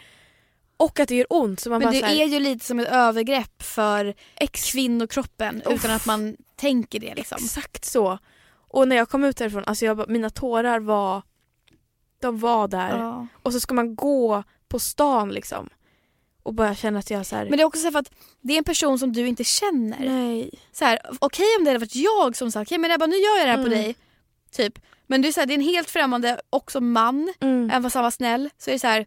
Speaker 2: Och att det gör ont. Så man
Speaker 1: Men
Speaker 2: bara
Speaker 1: det
Speaker 2: här,
Speaker 1: är ju lite som ett övergrepp för
Speaker 2: ex,
Speaker 1: kvinnokroppen
Speaker 2: Uff.
Speaker 1: utan att man tänker det liksom.
Speaker 2: Exakt så. Och när jag kom ut därifrån, alltså jag, mina tårar var, de var där.
Speaker 1: Ja.
Speaker 2: Och så ska man gå på stan liksom. Och bara känna att jag så här,
Speaker 1: Men det är också så för att det är en person som du inte känner.
Speaker 2: nej.
Speaker 1: Så här, Okej om det hade varit jag som sa okej men Ebba nu gör jag det här på
Speaker 2: Mm.
Speaker 1: dig. Typ. Men det är, så här, det är en helt främmande också man,
Speaker 2: Mm.
Speaker 1: även fast han var snäll. Så är det så här,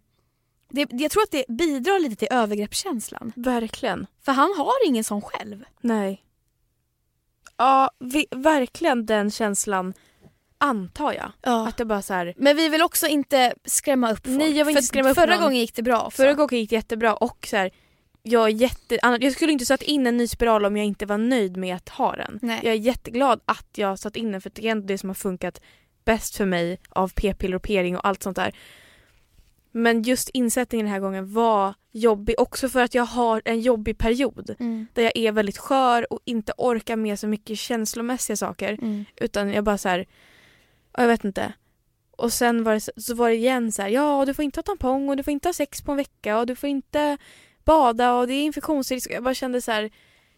Speaker 1: det, jag tror att det bidrar lite till övergreppskänslan.
Speaker 2: Verkligen.
Speaker 1: För han har ingen sån själv.
Speaker 2: Nej. Ja, vi, verkligen den känslan antar jag.
Speaker 1: Ja.
Speaker 2: Att det bara så här,
Speaker 1: Men vi vill också inte skrämma upp folk.
Speaker 2: Nej, jag vill inte skrämma upp
Speaker 1: Förra
Speaker 2: någon.
Speaker 1: gången gick det bra också.
Speaker 2: Förra gången gick det jättebra och så här, jag, är jätte, jag skulle inte satt in en ny spiral om jag inte var nöjd med att ha den.
Speaker 1: Nej.
Speaker 2: Jag är jätteglad att jag satt in den för det är ändå det som har funkat bäst för mig av p-piller och p-ring och allt sånt där. Men just insättningen den här gången var jobbig också för att jag har en jobbig period
Speaker 1: Mm.
Speaker 2: där jag är väldigt skör och inte orkar med så mycket känslomässiga saker.
Speaker 1: Mm.
Speaker 2: Utan jag bara så här, ja, jag vet inte. Och sen var det, så- så var det igen så här, ja du får inte ha tampong och du får inte ha sex på en vecka och du får inte bada och det är infektionsrisk. Jag bara kände så här,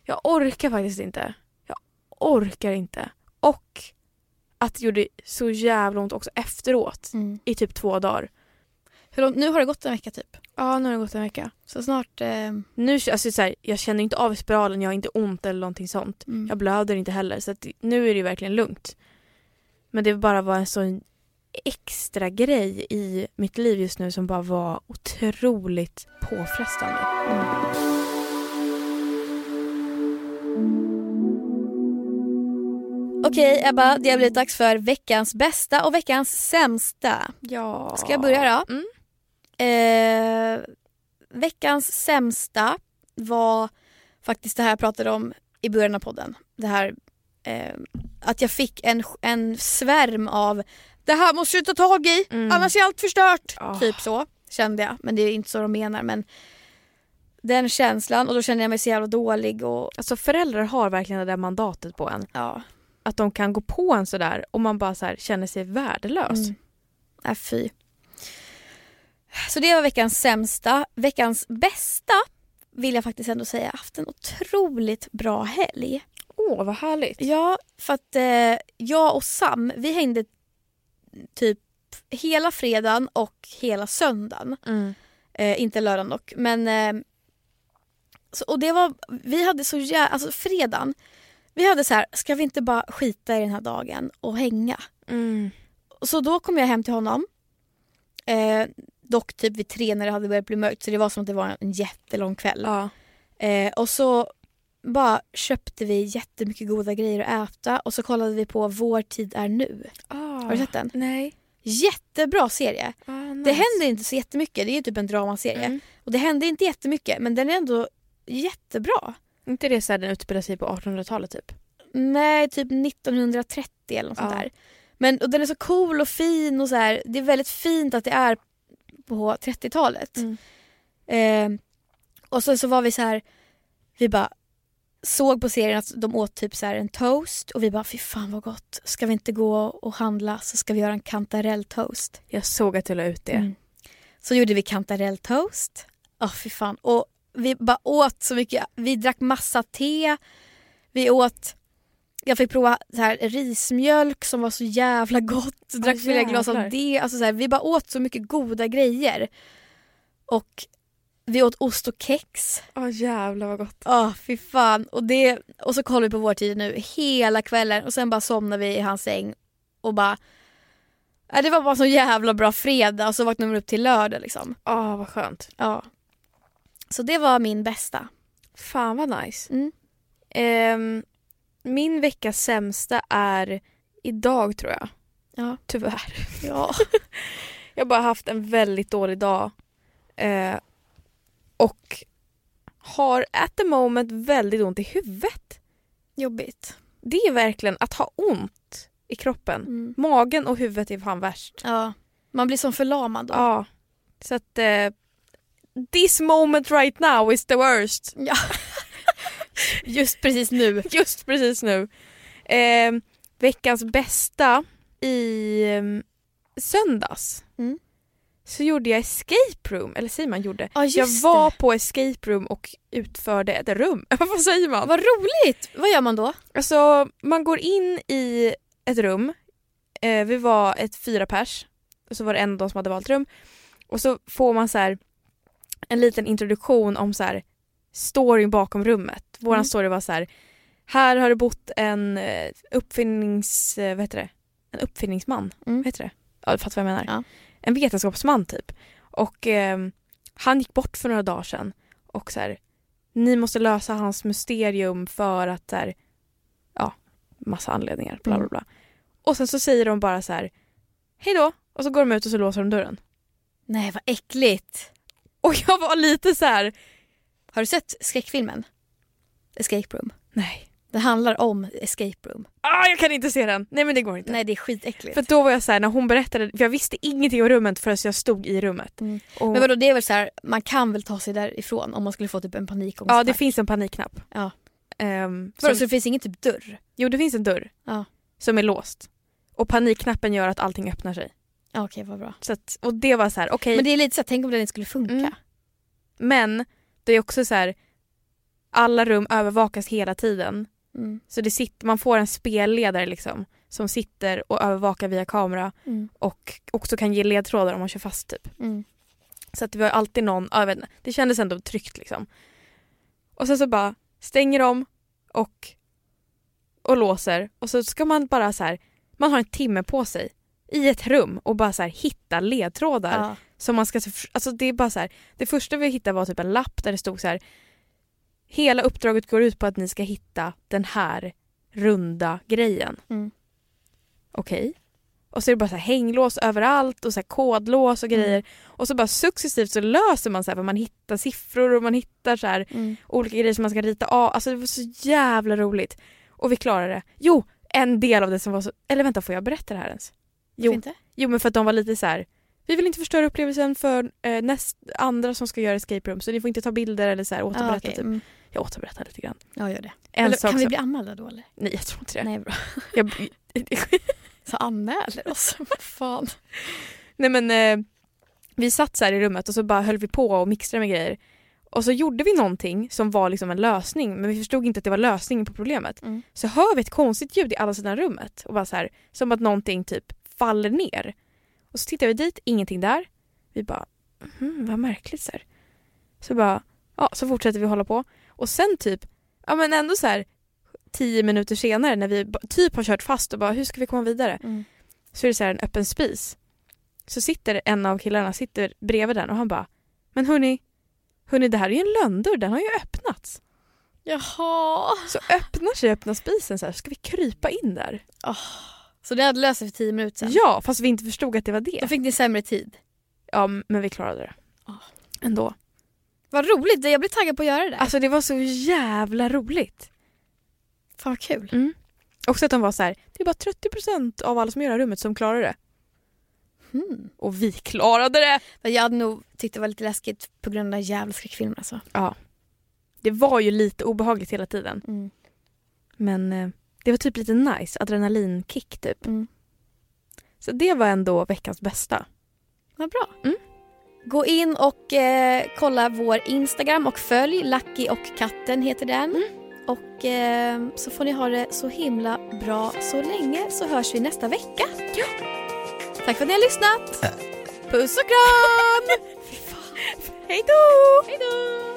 Speaker 2: jag orkar faktiskt inte. Jag orkar inte. Och att det gjorde så jävla ont också efteråt
Speaker 1: Mm.
Speaker 2: i typ två dagar.
Speaker 1: Hur långt, nu har det gått en vecka typ.
Speaker 2: Ja, nu har det gått en vecka.
Speaker 1: Så snart... Eh,
Speaker 2: Nu, alltså, så här, jag känner inte av spiralen, jag har inte ont eller någonting sånt.
Speaker 1: mm.
Speaker 2: Jag blöder inte heller så att nu är det verkligen lugnt. Men det bara var en sån extra grej i mitt liv just nu som bara var otroligt påfrestande.
Speaker 1: Okej Ebba, det har blivit dags för veckans bästa och veckans sämsta.
Speaker 2: Ja.
Speaker 1: Ska jag börja då?
Speaker 2: Mm.
Speaker 1: Eh, veckans sämsta var faktiskt det här jag pratade om i början av podden. Det här eh, att jag fick en, en svärm av det här måste du ta tag i,
Speaker 2: Mm.
Speaker 1: annars är allt förstört.
Speaker 2: Ah.
Speaker 1: Typ så kände jag. Men det är inte så de menar. Men den känslan och då kände jag mig så jävla dålig och
Speaker 2: Alltså föräldrar har verkligen det där mandatet på en.
Speaker 1: ja.
Speaker 2: Att de kan gå på en sådär och man bara så känner sig värdelös.
Speaker 1: Mm. Äh, fy. Så det var veckans sämsta. Veckans bästa vill jag faktiskt ändå säga. Jag har haft en otroligt bra helg.
Speaker 2: Åh vad härligt.
Speaker 1: Ja, för att eh, jag och Sam, vi hängde typ hela fredagen och hela söndagen.
Speaker 2: Mm.
Speaker 1: Eh, inte lördagen dock. Men, eh, så, och det var, vi hade så jävla, alltså fredagen, vi hade så här, ska vi inte bara skita i den här dagen och hänga?
Speaker 2: Mm.
Speaker 1: Så då kom jag hem till honom. Eh, dock typ vid tre när det hade börjat bli mörkt så det var som att det var en jättelång kväll.
Speaker 2: Ja.
Speaker 1: Eh, och så bara köpte vi jättemycket goda grejer att äta och så kollade vi på Vår tid är nu. Har du sett den?
Speaker 2: Nej.
Speaker 1: Jättebra serie.
Speaker 2: Ah,
Speaker 1: Det
Speaker 2: nice.
Speaker 1: händer inte så jättemycket, det är ju typ en dramaserie.
Speaker 2: Mm.
Speaker 1: Och det händer inte jättemycket men den är ändå jättebra.
Speaker 2: inte det så här den utspelar sig på 1800-talet typ?
Speaker 1: Nej, typ 1930 eller något sånt
Speaker 2: Ja.
Speaker 1: där. Men och den är så cool och fin och så här. Det är väldigt fint att det är på 30-talet.
Speaker 2: Mm.
Speaker 1: Eh, och så, så var vi så här, vi bara såg på serien att de åt typ så här en toast och vi bara fy fan vad gott. Ska vi inte gå och handla så ska vi göra en kantarelltoast.
Speaker 2: Jag såg att du la ut det.
Speaker 1: Mm. Så gjorde vi kantarelltoast. Åh fy fan. Och vi bara åt så mycket. Vi drack massa te. Vi åt jag fick prova så här, rismjölk som var så jävla gott. Drack flera glas av det. Alltså, så här, vi bara åt så mycket goda grejer. Och vi åt ost och kex.
Speaker 2: Åh jävlar vad gott.
Speaker 1: Åh fy fan. Och, det, och så kollade vi på vår tid nu hela kvällen och sen bara somnade vi i hans säng och bara Ja, det var bara så jävla bra fredag och så vaknade vi upp till lördag liksom.
Speaker 2: Åh vad skönt.
Speaker 1: Ja. Så det var min bästa.
Speaker 2: Fan vad nice.
Speaker 1: Mm.
Speaker 2: Ehm, min veckas sämsta är idag tror jag.
Speaker 1: Ja.
Speaker 2: Tyvärr.
Speaker 1: Ja.
Speaker 2: Jag har bara haft en väldigt dålig dag. Eh, och har at the moment väldigt ont i huvudet.
Speaker 1: Jobbigt.
Speaker 2: Det är verkligen att ha ont i kroppen.
Speaker 1: Mm.
Speaker 2: Magen och huvudet är fan värst.
Speaker 1: Ja. Man blir som förlamad då.
Speaker 2: Ja. Så att eh, this moment right now is the worst.
Speaker 1: Ja. Just precis nu.
Speaker 2: Just precis nu. Eh, veckans bästa i eh, söndags
Speaker 1: Mm.
Speaker 2: så gjorde jag escape room, eller säger man gjorde?
Speaker 1: Just
Speaker 2: jag var
Speaker 1: det.
Speaker 2: på escape room och utförde ett rum. Vad säger man?
Speaker 1: Vad roligt! Vad gör man då?
Speaker 2: Alltså man går in i ett rum, eh, vi var ett fyra pers, och så var det en då som hade valt rum och så får man så här en liten introduktion om så här storyn bakom rummet. Våran
Speaker 1: Mm.
Speaker 2: story var så här här har det bott en eh, uppfinnings... eh, Vad heter det? En uppfinningsman.
Speaker 1: Mm.
Speaker 2: Vad heter det? Ja, du fattar vad jag menar.
Speaker 1: Ja.
Speaker 2: En vetenskapsman typ. Och ehm, han gick bort för några dagar sedan och så här, ni måste lösa hans mysterium för att så här, ja, massa anledningar, bla bla
Speaker 1: Mm.
Speaker 2: bla. Och sen så säger de bara så här, hej då, och så går de ut och så låser de dörren.
Speaker 1: Nej vad äckligt.
Speaker 2: Och jag var lite så här,
Speaker 1: Har du sett skräckfilmen? Escape room.
Speaker 2: nej,
Speaker 1: Det handlar om escape room.
Speaker 2: ah, jag kan inte se den. Nej men det går inte.
Speaker 1: Nej det är skitäckligt.
Speaker 2: För då var jag så här, när hon berättade, för jag visste ingenting om rummet förrän jag stod i rummet.
Speaker 1: Mm.
Speaker 2: Och,
Speaker 1: Men vadå det är väl så här, man kan väl ta sig därifrån om man skulle få typ en panikångest.
Speaker 2: ja det finns en panikknapp.
Speaker 1: Ja.
Speaker 2: Ehm,
Speaker 1: Vadå,
Speaker 2: som,
Speaker 1: så det finns ingen typ dörr?
Speaker 2: jo det finns en dörr
Speaker 1: Ja.
Speaker 2: som är låst. Och panikknappen gör att allting öppnar sig.
Speaker 1: Ja okej vad bra.
Speaker 2: Så att, och det var så här, okej.
Speaker 1: Men det är lite så här, tänk om den inte skulle funka.
Speaker 2: Mm. Men det är också så här, alla rum övervakas hela tiden.
Speaker 1: Mm.
Speaker 2: Så det sitter, man får en spelledare liksom som sitter och övervakar via kamera
Speaker 1: Mm.
Speaker 2: och också kan ge ledtrådar om man kör fast typ.
Speaker 1: Mm.
Speaker 2: Så att det var alltid någon, ja, jag vet inte, det kändes ändå tryggt liksom. Och sen så bara stänger de och, och låser och så ska man bara så här, man har en timme på sig i ett rum och bara så här hitta ledtrådar
Speaker 1: Ja.
Speaker 2: som man ska, alltså det är bara så här, det första vi hittade var typ en lapp där det stod så här Hela uppdraget går ut på att ni ska hitta den här runda grejen.
Speaker 1: Mm.
Speaker 2: Okej. Och så är det bara så här hänglås överallt och så kodlås och grejer. Och så bara successivt så löser man så här för man hittar siffror och man hittar så här
Speaker 1: Mm.
Speaker 2: olika grejer som man ska rita av. Alltså det var så jävla roligt. Och vi klarade det. Jo, en del av det som var så... Eller vänta, får jag berätta det här ens? Jo? Jo men för att de var lite så här. Vi vill inte förstöra upplevelsen för eh, näst, andra som ska göra escape room så ni får inte ta bilder eller så här, återberätta.
Speaker 1: Ja, okej.
Speaker 2: typ.
Speaker 1: Mm.
Speaker 2: Jag återberättar lite grann.
Speaker 1: Ja gör det.
Speaker 2: En
Speaker 1: Eller,
Speaker 2: sak
Speaker 1: kan vi
Speaker 2: som,
Speaker 1: bli anmälda då eller?
Speaker 2: Nej jag tror inte det.
Speaker 1: Nej bra.
Speaker 2: Jag,
Speaker 1: Så anmäler oss. Vad fan.
Speaker 2: nej men eh, vi satt så här i rummet och så bara höll vi på och mixtrade med grejer. Och så gjorde vi någonting som var liksom en lösning men vi förstod inte att det var lösningen på problemet.
Speaker 1: Mm.
Speaker 2: Så hör vi ett konstigt ljud i alla sidan rummet och bara så här, som att någonting typ faller ner. Och så tittar vi dit, ingenting där. Vi bara, hmm, vad märkligt så här. Så bara, ja så fortsätter vi hålla på. Och sen typ, ja men ändå så här tio minuter senare när vi typ har kört fast och bara hur ska vi komma vidare?
Speaker 1: Mm.
Speaker 2: Så är det så här en öppen spis. Så sitter en av killarna sitter bredvid den och han bara, men hörni, hörni det här är ju en lönndörr, den har ju öppnats.
Speaker 1: Jaha.
Speaker 2: Så öppnar sig öppna spisen så här, ska vi krypa in där?
Speaker 1: Så det hade löst sig för tio minuter sedan?
Speaker 2: Ja, fast vi inte förstod att det var det.
Speaker 1: Då fick ni sämre tid.
Speaker 2: Ja, men vi klarade det. Ändå.
Speaker 1: Vad roligt, jag blir taggad på att göra det.
Speaker 2: Alltså det var så jävla roligt.
Speaker 1: Fan vad kul.
Speaker 2: Mm. Också att de var så här, det är bara 30% av alla som gör det här rummet som klarar det.
Speaker 1: Mm.
Speaker 2: Och vi klarade det!
Speaker 1: Jag hade nog tyckt det var lite läskigt på grund av den där jävla skräckfilmen alltså.
Speaker 2: Ja. Det var ju lite obehagligt hela tiden.
Speaker 1: Mm.
Speaker 2: Men eh, det var typ lite nice, adrenalinkick typ.
Speaker 1: Mm.
Speaker 2: Så det var ändå veckans bästa.
Speaker 1: Vad bra.
Speaker 2: Mm.
Speaker 1: Gå in och eh, kolla vår Instagram och följ Lucky och katten heter den.
Speaker 2: Mm.
Speaker 1: Och eh, så får ni ha det så himla bra så länge så hörs vi nästa vecka. Ja. Tack för att ni har lyssnat. Puss och kram!
Speaker 2: Hej då!
Speaker 1: Hej då!